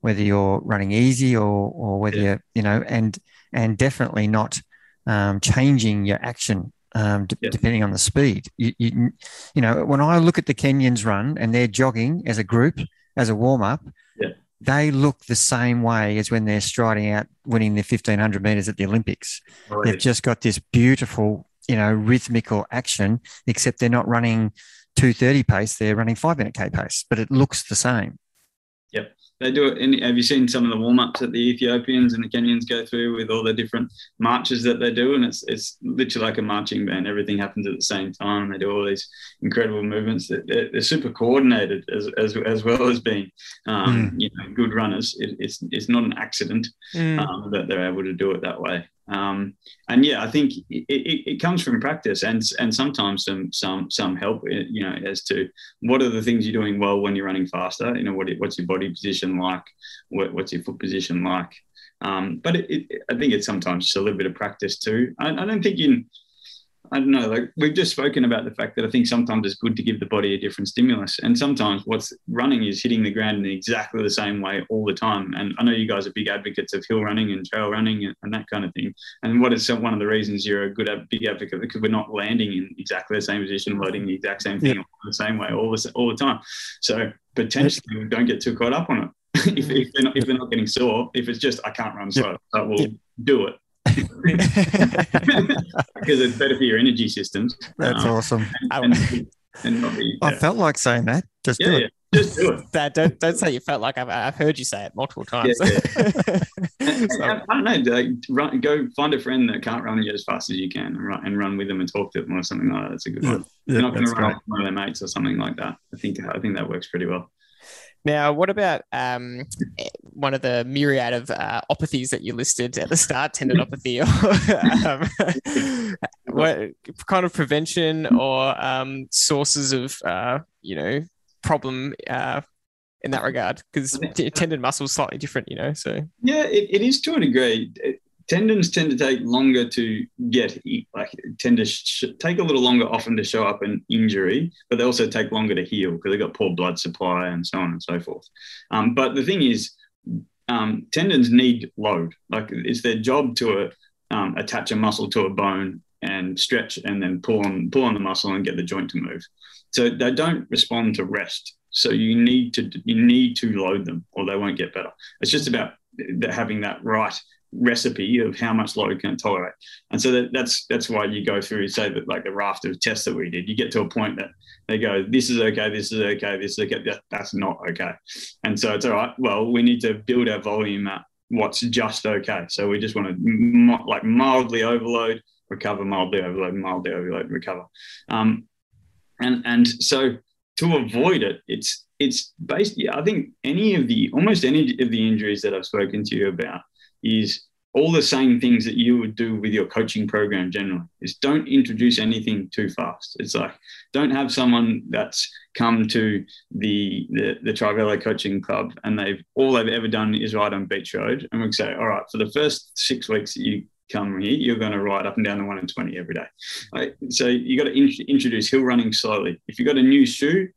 whether you're running easy or or whether yeah. you're you know and and definitely not um, changing your action um, d- yeah. depending on the speed. You, you, you, know, when I look at the Kenyans run and they're jogging as a group, as a warm up, yeah. they look the same way as when they're striding out winning the 1500 meters at the Olympics. Oh, right. They've just got this beautiful, you know, rhythmical action, except they're not running 230 pace, they're running five minute K pace, but it looks the same. They do it. In, have you seen some of the warm ups that the Ethiopians and the Kenyans go through with all the different marches that they do? And it's it's literally like a marching band. Everything happens at the same time. They do all these incredible movements. They're, they're super coordinated as, as, as well as being um, mm. you know good runners. It, it's it's not an accident mm. um, that they're able to do it that way. Um, and yeah, I think it, it, it, comes from practice and and sometimes some some some help, eh, you know, as to what are the things you're doing well when you're running faster. You know, what what's your body position like? What, what's your foot position like? Um, but it, I think it's sometimes just a little bit of practice too. I, I don't think you I don't know, like we've just spoken about the fact that I think sometimes it's good to give the body a different stimulus. And sometimes what's running is hitting the ground in exactly the same way all the time. And I know you guys are big advocates of hill running and trail running and, and that kind of thing. And what is one of the reasons you're a good big advocate because we're not landing in exactly the same position, loading the exact same thing yeah. the same way all the, all the time. So potentially we don't get too caught up on it. if, if, they're not, if they're not getting sore, if it's just I can't run slow, I will do it because it's better for your energy systems. That's um, awesome. And, and be, yeah. I felt like saying that. Just yeah, do it. Just do it. Dad, don't don't say you felt like I've, I've heard you say it multiple times. Yeah, yeah. so. I, don't know. Like, run, go find a friend that can't run as fast as you can, and run, and run with them and talk to them or something like that. That's a good one. You're not going to run with one of their mates or something like that. I think I think that works pretty well. Now, what about um, one of the myriad of uh, opathies that you listed at the start, tendinopathy? um, what kind of prevention or um, sources of, uh, you know, problem uh, in that regard? Because tendon muscle is slightly different, you know. So yeah, it, it is to a degree tendons tend to take longer to get like tend to sh- take a little longer often to show up an injury but they also take longer to heal because they've got poor blood supply and so on and so forth um, but the thing is um, tendons need load like it's their job to uh, attach a muscle to a bone and stretch and then pull on pull on the muscle and get the joint to move. So they don't respond to rest. So you need to you need to load them or they won't get better. It's just about having that right recipe of how much load can tolerate. And so that, that's that's why you go through say that like the raft of tests that we did, you get to a point that they go, this is okay, this is okay, this is okay, that, that's not okay. And so it's all right. Well, we need to build our volume at what's just okay. So we just want to like mildly overload, recover, mildly overload, mildly overload, recover. Um, and and so to avoid it, it's it's basically I think any of the almost any of the injuries that I've spoken to you about is all the same things that you would do with your coaching program generally is don't introduce anything too fast. It's like don't have someone that's come to the the, the Trivelo coaching club and they've all they've ever done is ride on beach road and we say all right for the first six weeks that you come here you're going to ride up and down the one in 20 every day. Right? so you got to in- introduce hill running slowly. If you've got a new shoe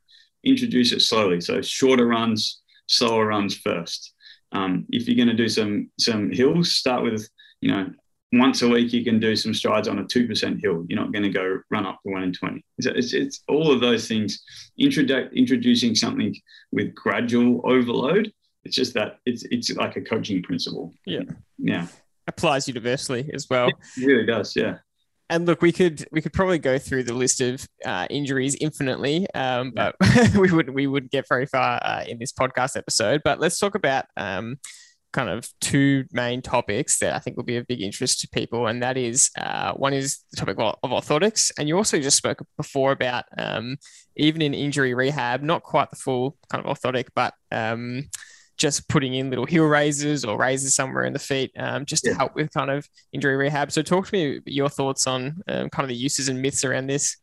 introduce it slowly. So shorter runs slower runs first um, if you're going to do some some hills, start with you know once a week you can do some strides on a two percent hill. You're not going to go run up to one in twenty. So it's, it's all of those things. Introdu- introducing something with gradual overload. It's just that it's it's like a coaching principle. Yeah, yeah, applies universally as well. It really does. Yeah and look, we could we could probably go through the list of uh, injuries infinitely, um, but we would we wouldn't get very far uh, in this podcast episode. But let's talk about um, kind of two main topics that I think will be of big interest to people, and that is uh, one is the topic of, of orthotics, and you also just spoke before about um, even in injury rehab, not quite the full kind of orthotic, but um, just putting in little heel raises or raises somewhere in the feet um, just to yeah. help with kind of injury rehab. So, talk to me your thoughts on um, kind of the uses and myths around this.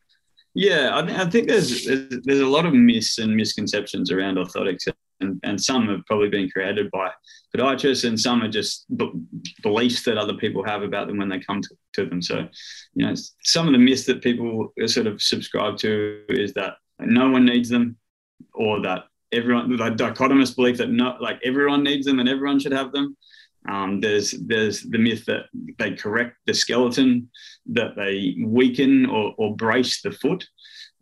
Yeah, I, I think there's, there's, there's a lot of myths and misconceptions around orthotics, and, and some have probably been created by podiatrists, and some are just b- beliefs that other people have about them when they come to, to them. So, you know, some of the myths that people sort of subscribe to is that no one needs them, or that everyone the dichotomous belief that not like everyone needs them and everyone should have them. Um, there's there's the myth that they correct the skeleton, that they weaken or, or brace the foot,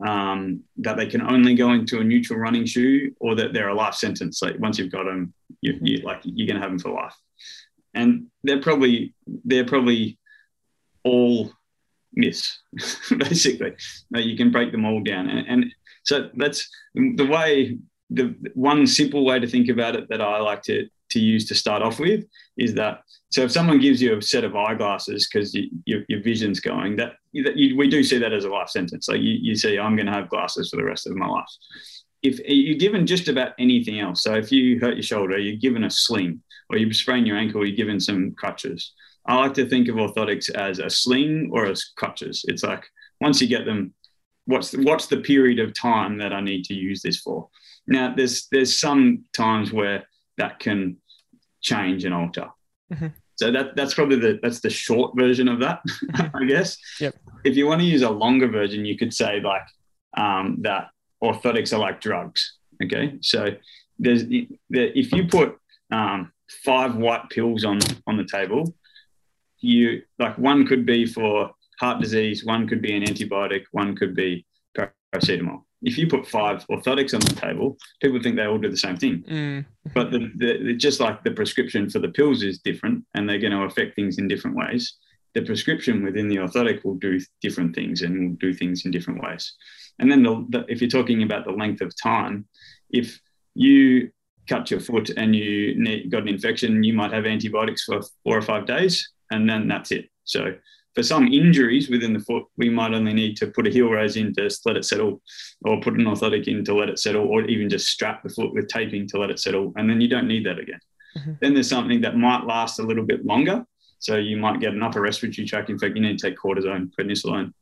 um, that they can only go into a neutral running shoe, or that they're a life sentence. Like once you've got them, you, you like you're gonna have them for life. And they're probably they're probably all myths, basically. You can break them all down, and, and so that's the way the one simple way to think about it that I like to to use to start off with is that so if someone gives you a set of eyeglasses because you, your, your vision's going that, that you, we do see that as a life sentence. Like you, you say i'm going to have glasses for the rest of my life. If you're given just about anything else so if you hurt your shoulder you're given a sling or you sprain your ankle you're given some crutches. I like to think of orthotics as a sling or as crutches. It's like once you get them what's the, what's the period of time that i need to use this for now, there's there's some times where that can change and alter. Mm-hmm. So that that's probably the that's the short version of that, I guess. Yep. If you want to use a longer version, you could say like um, that orthotics are like drugs. Okay, so there's if you put um, five white pills on on the table, you like one could be for heart disease, one could be an antibiotic, one could be paracetamol if you put five orthotics on the table, people think they all do the same thing. Mm. But the, the, just like the prescription for the pills is different and they're going to affect things in different ways, the prescription within the orthotic will do different things and will do things in different ways. And then the, the, if you're talking about the length of time, if you cut your foot and you need, got an infection, you might have antibiotics for four or five days, and then that's it. So for some injuries within the foot, we might only need to put a heel raise in to let it settle, or put an orthotic in to let it settle, or even just strap the foot with taping to let it settle. And then you don't need that again. Mm-hmm. Then there's something that might last a little bit longer. So you might get an upper respiratory tract infection. You need to take cortisone, prednisolone.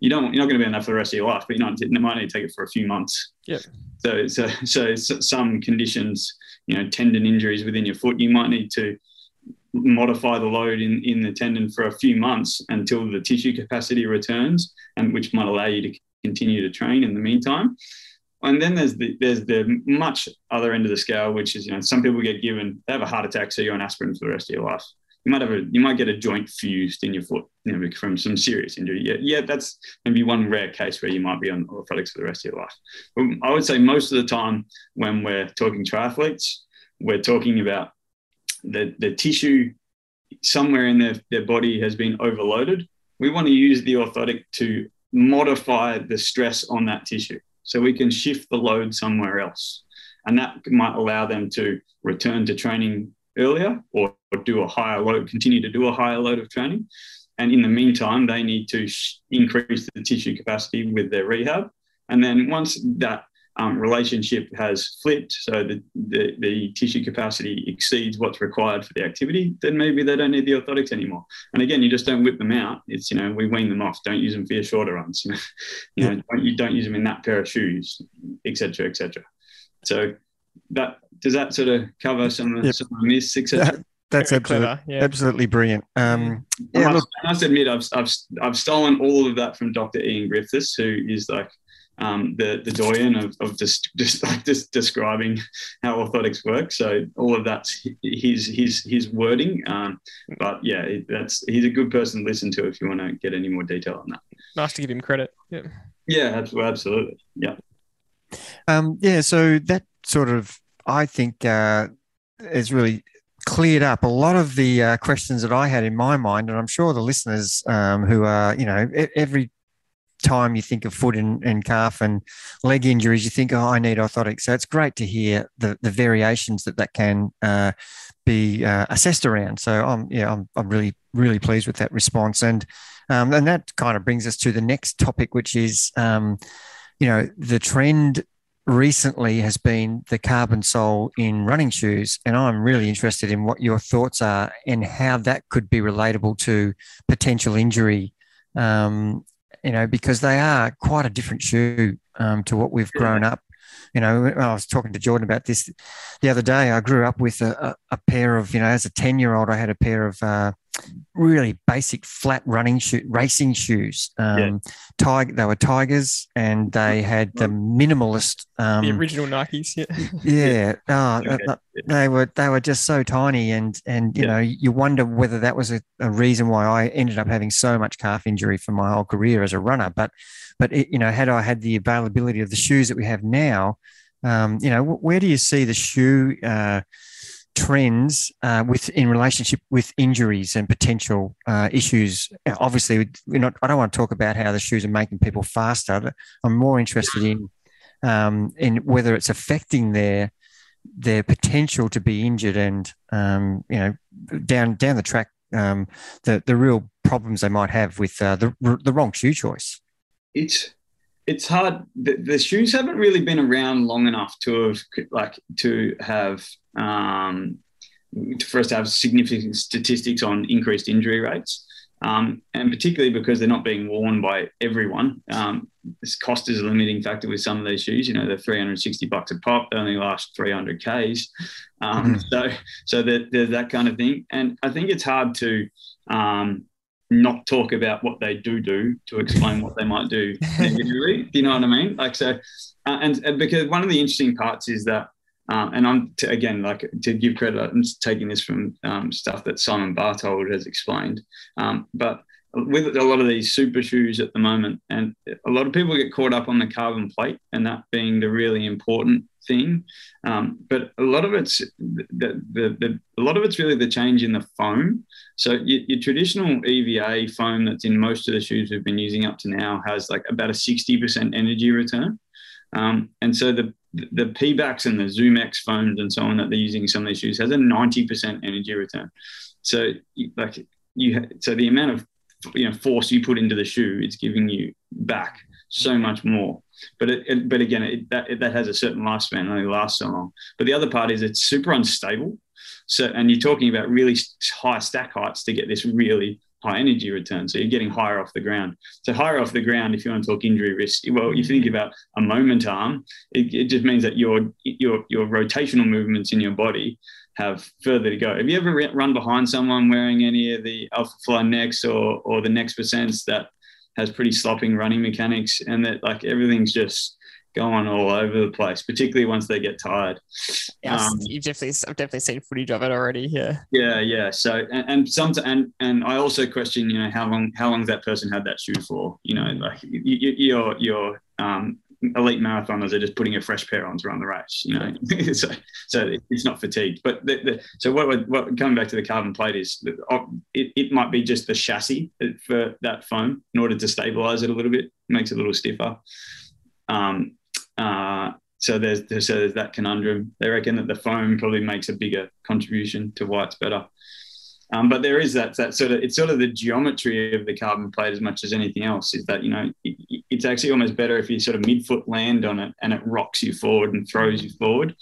You don't. You're not going to be enough for the rest of your life, but you, you might need to take it for a few months. Yeah. So, so, so some conditions, you know, tendon injuries within your foot, you might need to modify the load in, in the tendon for a few months until the tissue capacity returns, and which might allow you to continue to train in the meantime. And then there's the there's the much other end of the scale, which is you know some people get given they have a heart attack, so you're on aspirin for the rest of your life. you might have a you might get a joint fused in your foot, you know, from some serious injury. Yeah, yeah, that's maybe one rare case where you might be on orthotics for the rest of your life. But I would say most of the time when we're talking triathletes, we're talking about the the tissue somewhere in their, their body has been overloaded. We want to use the orthotic to modify the stress on that tissue. So we can shift the load somewhere else. And that might allow them to return to training earlier or, or do a higher load, continue to do a higher load of training. And in the meantime, they need to sh- increase the tissue capacity with their rehab. And then once that um, relationship has flipped, so the, the, the, tissue capacity exceeds what's required for the activity, then maybe they don't need the orthotics anymore. And again, you just don't whip them out. It's, you know, we wean them off. Don't use them for your shorter runs. You know, you, know, don't, you don't use them in that pair of shoes, etc., etc. So that does that sort of cover some of, yep. some of the myths, etc. That's absolutely, yeah. absolutely brilliant. Um, yeah, I, must, I must admit, I've, I've, I've stolen all of that from Dr. Ian Griffiths, who is like um, the the doyen of, of just just like just describing how orthotics work. So all of that's his his his wording. Um, but yeah, that's he's a good person to listen to if you want to get any more detail on that. Nice to give him credit. Yeah. Yeah, absolutely. Yeah. Um, yeah. So that sort of I think uh, is really cleared up a lot of the uh, questions that I had in my mind, and I'm sure the listeners um, who are, you know, every time you think of foot and, and, calf and leg injuries, you think, oh, I need orthotics. So it's great to hear the, the variations that that can uh, be uh, assessed around. So I'm, yeah, I'm, I'm really, really pleased with that response. And, um, and that kind of brings us to the next topic, which is, um, you know, the trend recently has been the carbon sole in running shoes. And I'm really interested in what your thoughts are and how that could be relatable to potential injury um, you know, because they are quite a different shoe um, to what we've grown up. You know, I was talking to Jordan about this the other day. I grew up with a, a, a pair of, you know, as a 10 year old, I had a pair of uh, really basic flat running shoe, racing shoes. Um, yeah. Tiger, they were Tigers, and they had the minimalist. Um, the original Nikes. Yeah. yeah. Oh, okay. they were they were just so tiny, and and you yeah. know you wonder whether that was a, a, reason why I ended up having so much calf injury for my whole career as a runner. But but it, you know, had I had the availability of the shoes that we have now, um, you know, where do you see the shoe? Uh, trends uh, with in relationship with injuries and potential uh, issues. Obviously, not. I don't want to talk about how the shoes are making people faster. I'm more interested in um, in whether it's affecting their their potential to be injured and um, you know down down the track um, the the real problems they might have with uh, the the wrong shoe choice. It's it's hard. The, the, shoes haven't really been around long enough to have like to have um, for us to have significant statistics on increased injury rates. Um, and particularly because they're not being worn by everyone. Um, this cost is a limiting factor with some of these shoes. You know, they're 360 bucks a pop. They only last 300 Ks. Um, mm-hmm. So, so there's that kind of thing. And I think it's hard to um, not talk about what they do do to explain what they might do negatively. do you know what I mean? Like so, uh, and, and, because one of the interesting parts is that, um, and I'm to, again like to give credit, I'm taking this from um, stuff that Simon Bartold has explained, um, but with a lot of these super shoes at the moment, and a lot of people get caught up on the carbon plate and that being the really important thing. Um, but a lot of it's the, the, the, a lot of it's really the change in the foam. So your, your, traditional EVA foam that's in most of the shoes we've been using up to now has like about a 60% energy return. Um, and so the the Pebax and the ZoomX foams and so on that they're using in some of these shoes has a 90% energy return. So like you, so the amount of you know force you put into the shoe, it's giving you back so mm-hmm. much more. But it, it but again, it, that it, that has a certain lifespan, only lasts so long. But the other part is it's super unstable. So and you're talking about really high stack heights to get this really high energy return. So you're getting higher off the ground. So higher off the ground, if you want to talk injury risk, well, if you think mm-hmm. about a moment arm, it, it just means that your your your rotational movements in your body have further to go. Have you ever run behind someone wearing any of the Alpha Fly Next or or the Next Percents that has pretty slopping running mechanics and that like everything's just going all over the place, particularly once they get tired. Yeah, um, you've definitely I've definitely seen footage of it already. Yeah. Yeah, yeah. So and, and some and and I also question, you know, how long how long that person had that shoe for? You know, like you, your your um, elite marathoners are just putting a fresh pair on to run the race. You know, so so it's not fatigued. But the, the, so what, what coming back to the carbon plate is oh, it, it might be just the chassis for that foam in order to stabilize it a little bit, makes it a little stiffer. Um, uh, so there's so there's that conundrum. They reckon that the foam probably makes a bigger contribution to why it's better. Um, but there is that that sort of it's sort of the geometry of the carbon plate as much as anything else is that you know it, it's actually almost better if you sort of midfoot land on it and it rocks you forward and throws you forward.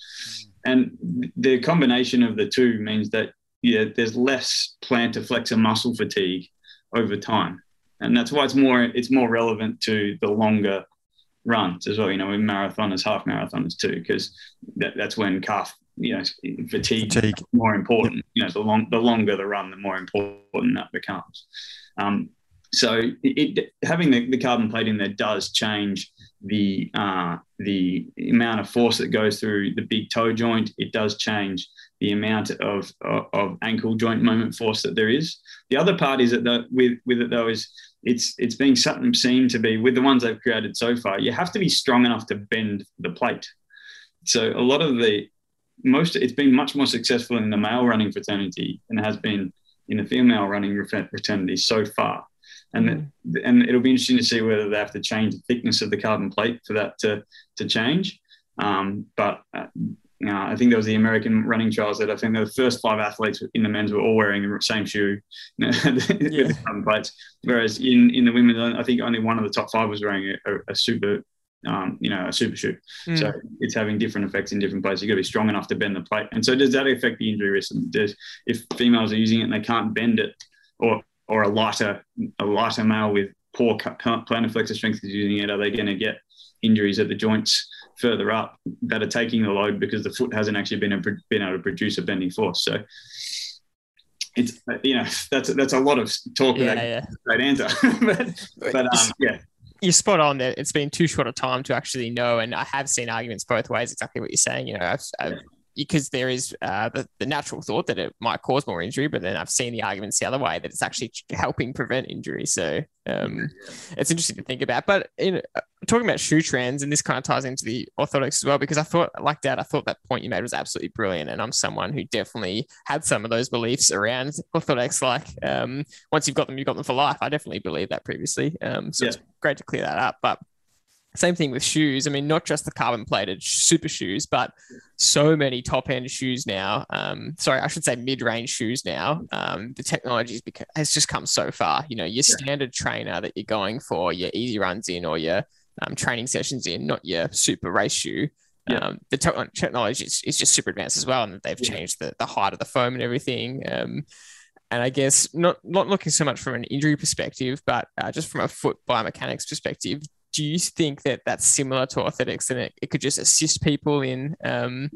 And the combination of the two means that yeah, there's less plantar flexor muscle fatigue over time, and that's why it's more it's more relevant to the longer runs as well. You know, in marathoners, half marathoners too, because that, that's when calf, you know, fatigue, fatigue. more important. Yep. You know, the long the longer the run, the more important that becomes. Um, so it, having the, the carbon plate in there does change the uh, the amount of force that goes through the big toe joint. It does change the amount of, of, of ankle joint moment force that there is. The other part is that the, with with it though is it's it's being something seen to be with the ones they've created so far. You have to be strong enough to bend the plate. So a lot of the most it's been much more successful in the male running fraternity than it has been in the female running fraternity so far. And mm-hmm. and it'll be interesting to see whether they have to change the thickness of the carbon plate for that to to change. Um, but uh, uh, I think there was the American running trials that I think the first five athletes in the men's were all wearing the same shoe you know, yeah. the plates. Whereas in, in the women, I think only one of the top five was wearing a, a super, um, you know, a super shoe. Mm. So it's having different effects in different places. You've got to be strong enough to bend the plate. And so does that affect the injury risk? Does, if females are using it and they can't bend it or, or a lighter, a lighter male with poor plantar flexor strength is using it, are they going to get injuries at the joints further up that are taking the load because the foot hasn't actually been, a, been able to produce a bending force. So it's you know that's that's a lot of talk yeah, yeah. great answer, but, but um, yeah. You're spot on there. It's been too short a time to actually know, and I have seen arguments both ways. Exactly what you're saying. You know, I've, I've because there is uh, the, the natural thought that it might cause more injury, but then I've seen the arguments the other way that it's actually helping prevent injury. So um, it's interesting to think about. But in uh, talking about shoe trends, and this kind of ties into the orthotics as well, because I thought, like that, I thought that point you made was absolutely brilliant. And I'm someone who definitely had some of those beliefs around orthotics. Like um, once you've got them, you've got them for life. I definitely believed that previously. Um, so yeah. it's great to clear that up. But same thing with shoes. I mean, not just the carbon plated super shoes, but so many top end shoes now. Um, sorry, I should say mid range shoes now. Um, the technology has just come so far. You know, your standard trainer that you're going for, your easy runs in or your um, training sessions in, not your super race shoe. Yeah. Um, the te- technology is, is, just super advanced as well, and they've yeah. changed the, the height of the foam and everything. Um, and I guess not not looking so much from an injury perspective, but uh, just from a foot biomechanics perspective, do you think that that's similar to orthotics and it, it could just assist people in um,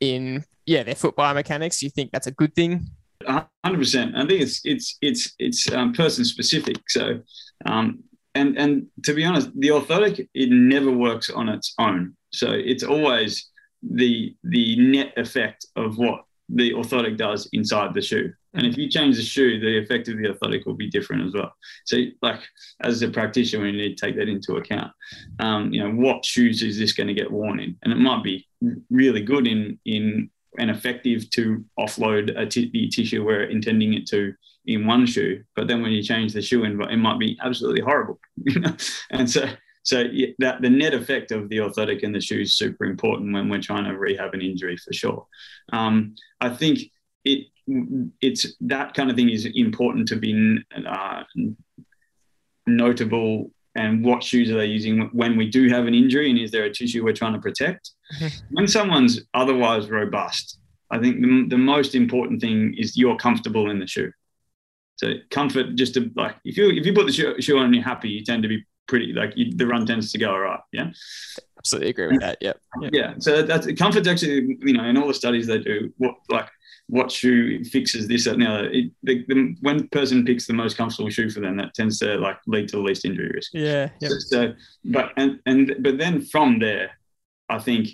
in yeah their foot biomechanics? Do you think that's a good thing? Hundred percent. I think it's it's it's it's um, person specific. So, um, and and to be honest, the orthotic it never works on its own. So it's always the the net effect of what the orthotic does inside the shoe. And if you change the shoe, the effect of the orthotic will be different as well. So, like as a practitioner, we need to take that into account. Um, you know, what shoes is this going to get worn in? And it might be really good in in and effective to offload a t- the tissue we're intending it to in one shoe, but then when you change the shoe, in, it might be absolutely horrible. and so so that the net effect of the orthotic and the shoe is super important when we're trying to rehab an injury for sure. Um, I think it it's that kind of thing is important to be uh, notable and what shoes are they using when we do have an injury and is there a tissue we're trying to protect. When someone's otherwise robust i think the, the most important thing is you're comfortable in the shoe. So comfort just to like if you if you put the shoe, shoe on and you're happy you tend to be pretty like you, the run tends to go all right yeah absolutely agree with that. Yeah. yep. Yeah. So that's comfort's actually, you know, in all the studies they do, what like what shoe fixes this now it, the, the, when person picks the most comfortable shoe for them that tends to like lead to the least injury risk yeah yep. so, so, but and and but then from there i think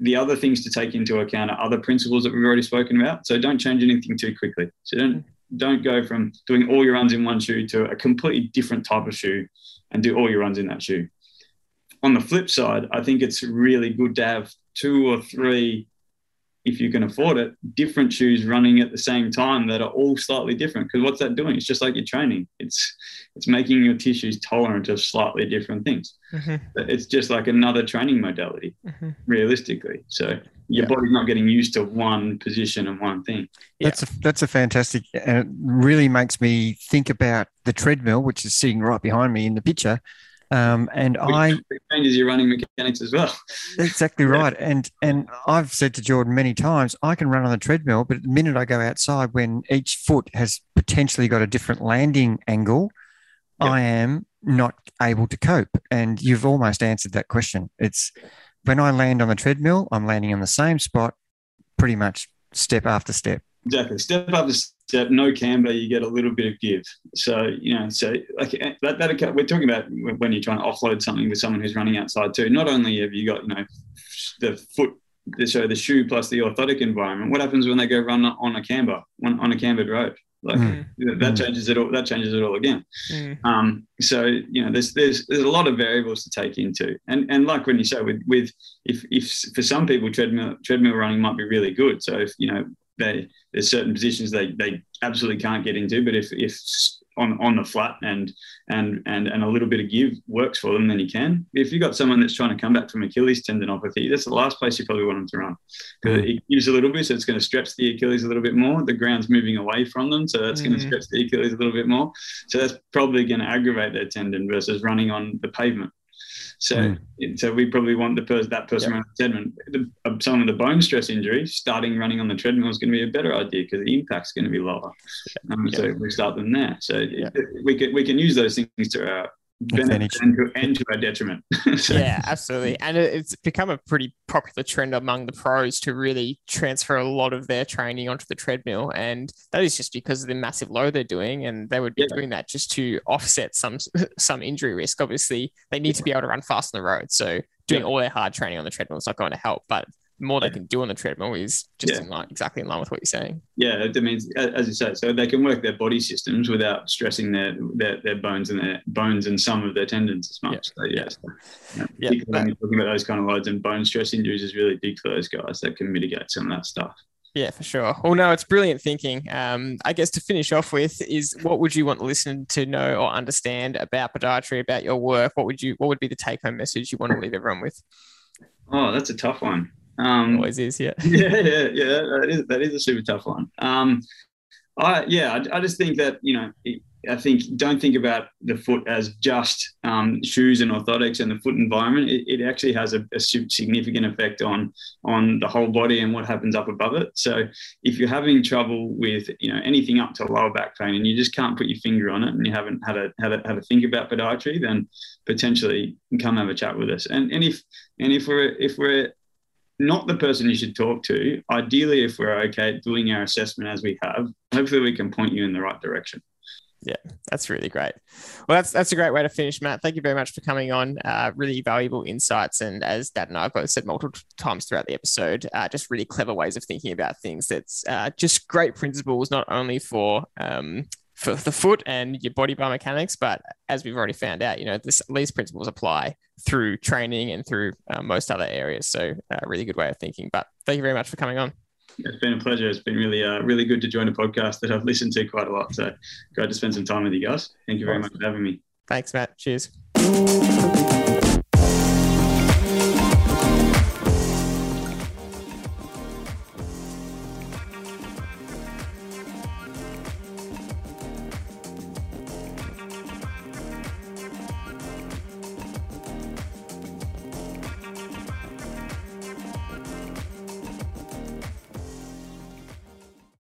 the other things to take into account are other principles that we've already spoken about so don't change anything too quickly so don't don't go from doing all your runs in one shoe to a completely different type of shoe and do all your runs in that shoe on the flip side i think it's really good to have two or three if you can afford it, different shoes running at the same time that are all slightly different. Because what's that doing? It's just like your training. It's it's making your tissues tolerant of slightly different things. Mm-hmm. It's just like another training modality, mm-hmm. realistically. So your yeah. body's not getting used to one position and one thing. That's a that's a fantastic, and it really makes me think about the treadmill, which is sitting right behind me in the picture. Um, and Which I changes your running mechanics as well. Exactly right. And and I've said to Jordan many times, I can run on the treadmill, but the minute I go outside, when each foot has potentially got a different landing angle, yep. I am not able to cope. And you've almost answered that question. It's when I land on the treadmill, I'm landing on the same spot, pretty much step after step. Exactly. Step after step, no camber, you get a little bit of give. So, you know, so like eh, that, that we're talking about when you're trying to offload something with someone who's running outside too. Not only have you got, you know, the foot, so the shoe plus the orthotic environment, what happens when they go run on a camber, on, on a cambered road? Like mm. that changes it all. That changes it all again. Mm. Um, so you know, there's there's there's a lot of variables to take into, and and like when you say with with if if for some people treadmill treadmill running might be really good. So if you know they there's certain positions they they absolutely can't get into. But if if on on the flat and and and and a little bit of give works for them, then you can. If you've got someone that's trying to come back from Achilles tendinopathy, that's the last place you probably want them to run because mm. it gives a little bit, so it's going to stretch the Achilles a little bit more. The ground's moving away from them, so that's mm. going to stretch the Achilles a little bit more. So that's probably going to aggravate their tendon versus running on the pavement. So, mm. so we probably want the person that person yep. running the treadmill. The, uh, someone with a bone stress injury starting running on the treadmill is going to be a better idea because the impact's going to be lower. Um, yep. So we start them there. So yep. we can we can use those things to our benefit and to, and to our detriment. so. Yeah, absolutely. And it's become a pretty popular trend among the pros to really transfer a lot of their training onto the treadmill. And that is just because of the massive load they're doing. And they would be yeah. doing that just to offset some some injury risk. Obviously, they need yeah. to be able to run fast on the road. So doing yeah. all their hard training on the treadmill is not going to help. But more they can do on the treadmill is just yeah. in line, exactly in line with what you're saying. Yeah, it means as you say, so they can work their body systems without stressing their their, their bones and their bones and some of their tendons as much. Yeah. So yeah, yeah. yeah when you're talking about those kind of loads and bone stress injuries is really big for those guys that can mitigate some of that stuff. Yeah, for sure. Well, no, it's brilliant thinking. Um, I guess to finish off with is what would you want the listener to know or understand about podiatry, about your work? What would you what would be the take home message you want to leave everyone with? Oh, that's a tough one. Um, Always is, yeah. Yeah, yeah, yeah. That is that is a super tough one. Um, I yeah, I, I just think that you know, I think don't think about the foot as just um, shoes and orthotics and the foot environment. It, it actually has a, a, significant effect on on the whole body and what happens up above it. So if you're having trouble with you know anything up to lower back pain and you just can't put your finger on it and you haven't had a had a, had a think about podiatry, then potentially come have a chat with us. And and if and if we're if we're not the person you should talk to. Ideally, if we're okay doing our assessment as we have, hopefully we can point you in the right direction. Yeah, that's really great. Well, that's that's a great way to finish, Matt. Thank you very much for coming on. Uh, really valuable insights, and as Dad and I have both said multiple times throughout the episode, uh, just really clever ways of thinking about things. That's uh, just great principles, not only for um, for the foot and your body biomechanics. But as we've already found out, you know, this, these principles apply through training and through uh, most other areas. So a uh, really good way of thinking. But thank you very much for coming on. It's been a pleasure. It's been really, uh, really good to join a podcast that I've listened to quite a lot. So glad to spend some time with you guys. Thank you very awesome. much for having me. Thanks, Matt. Cheers.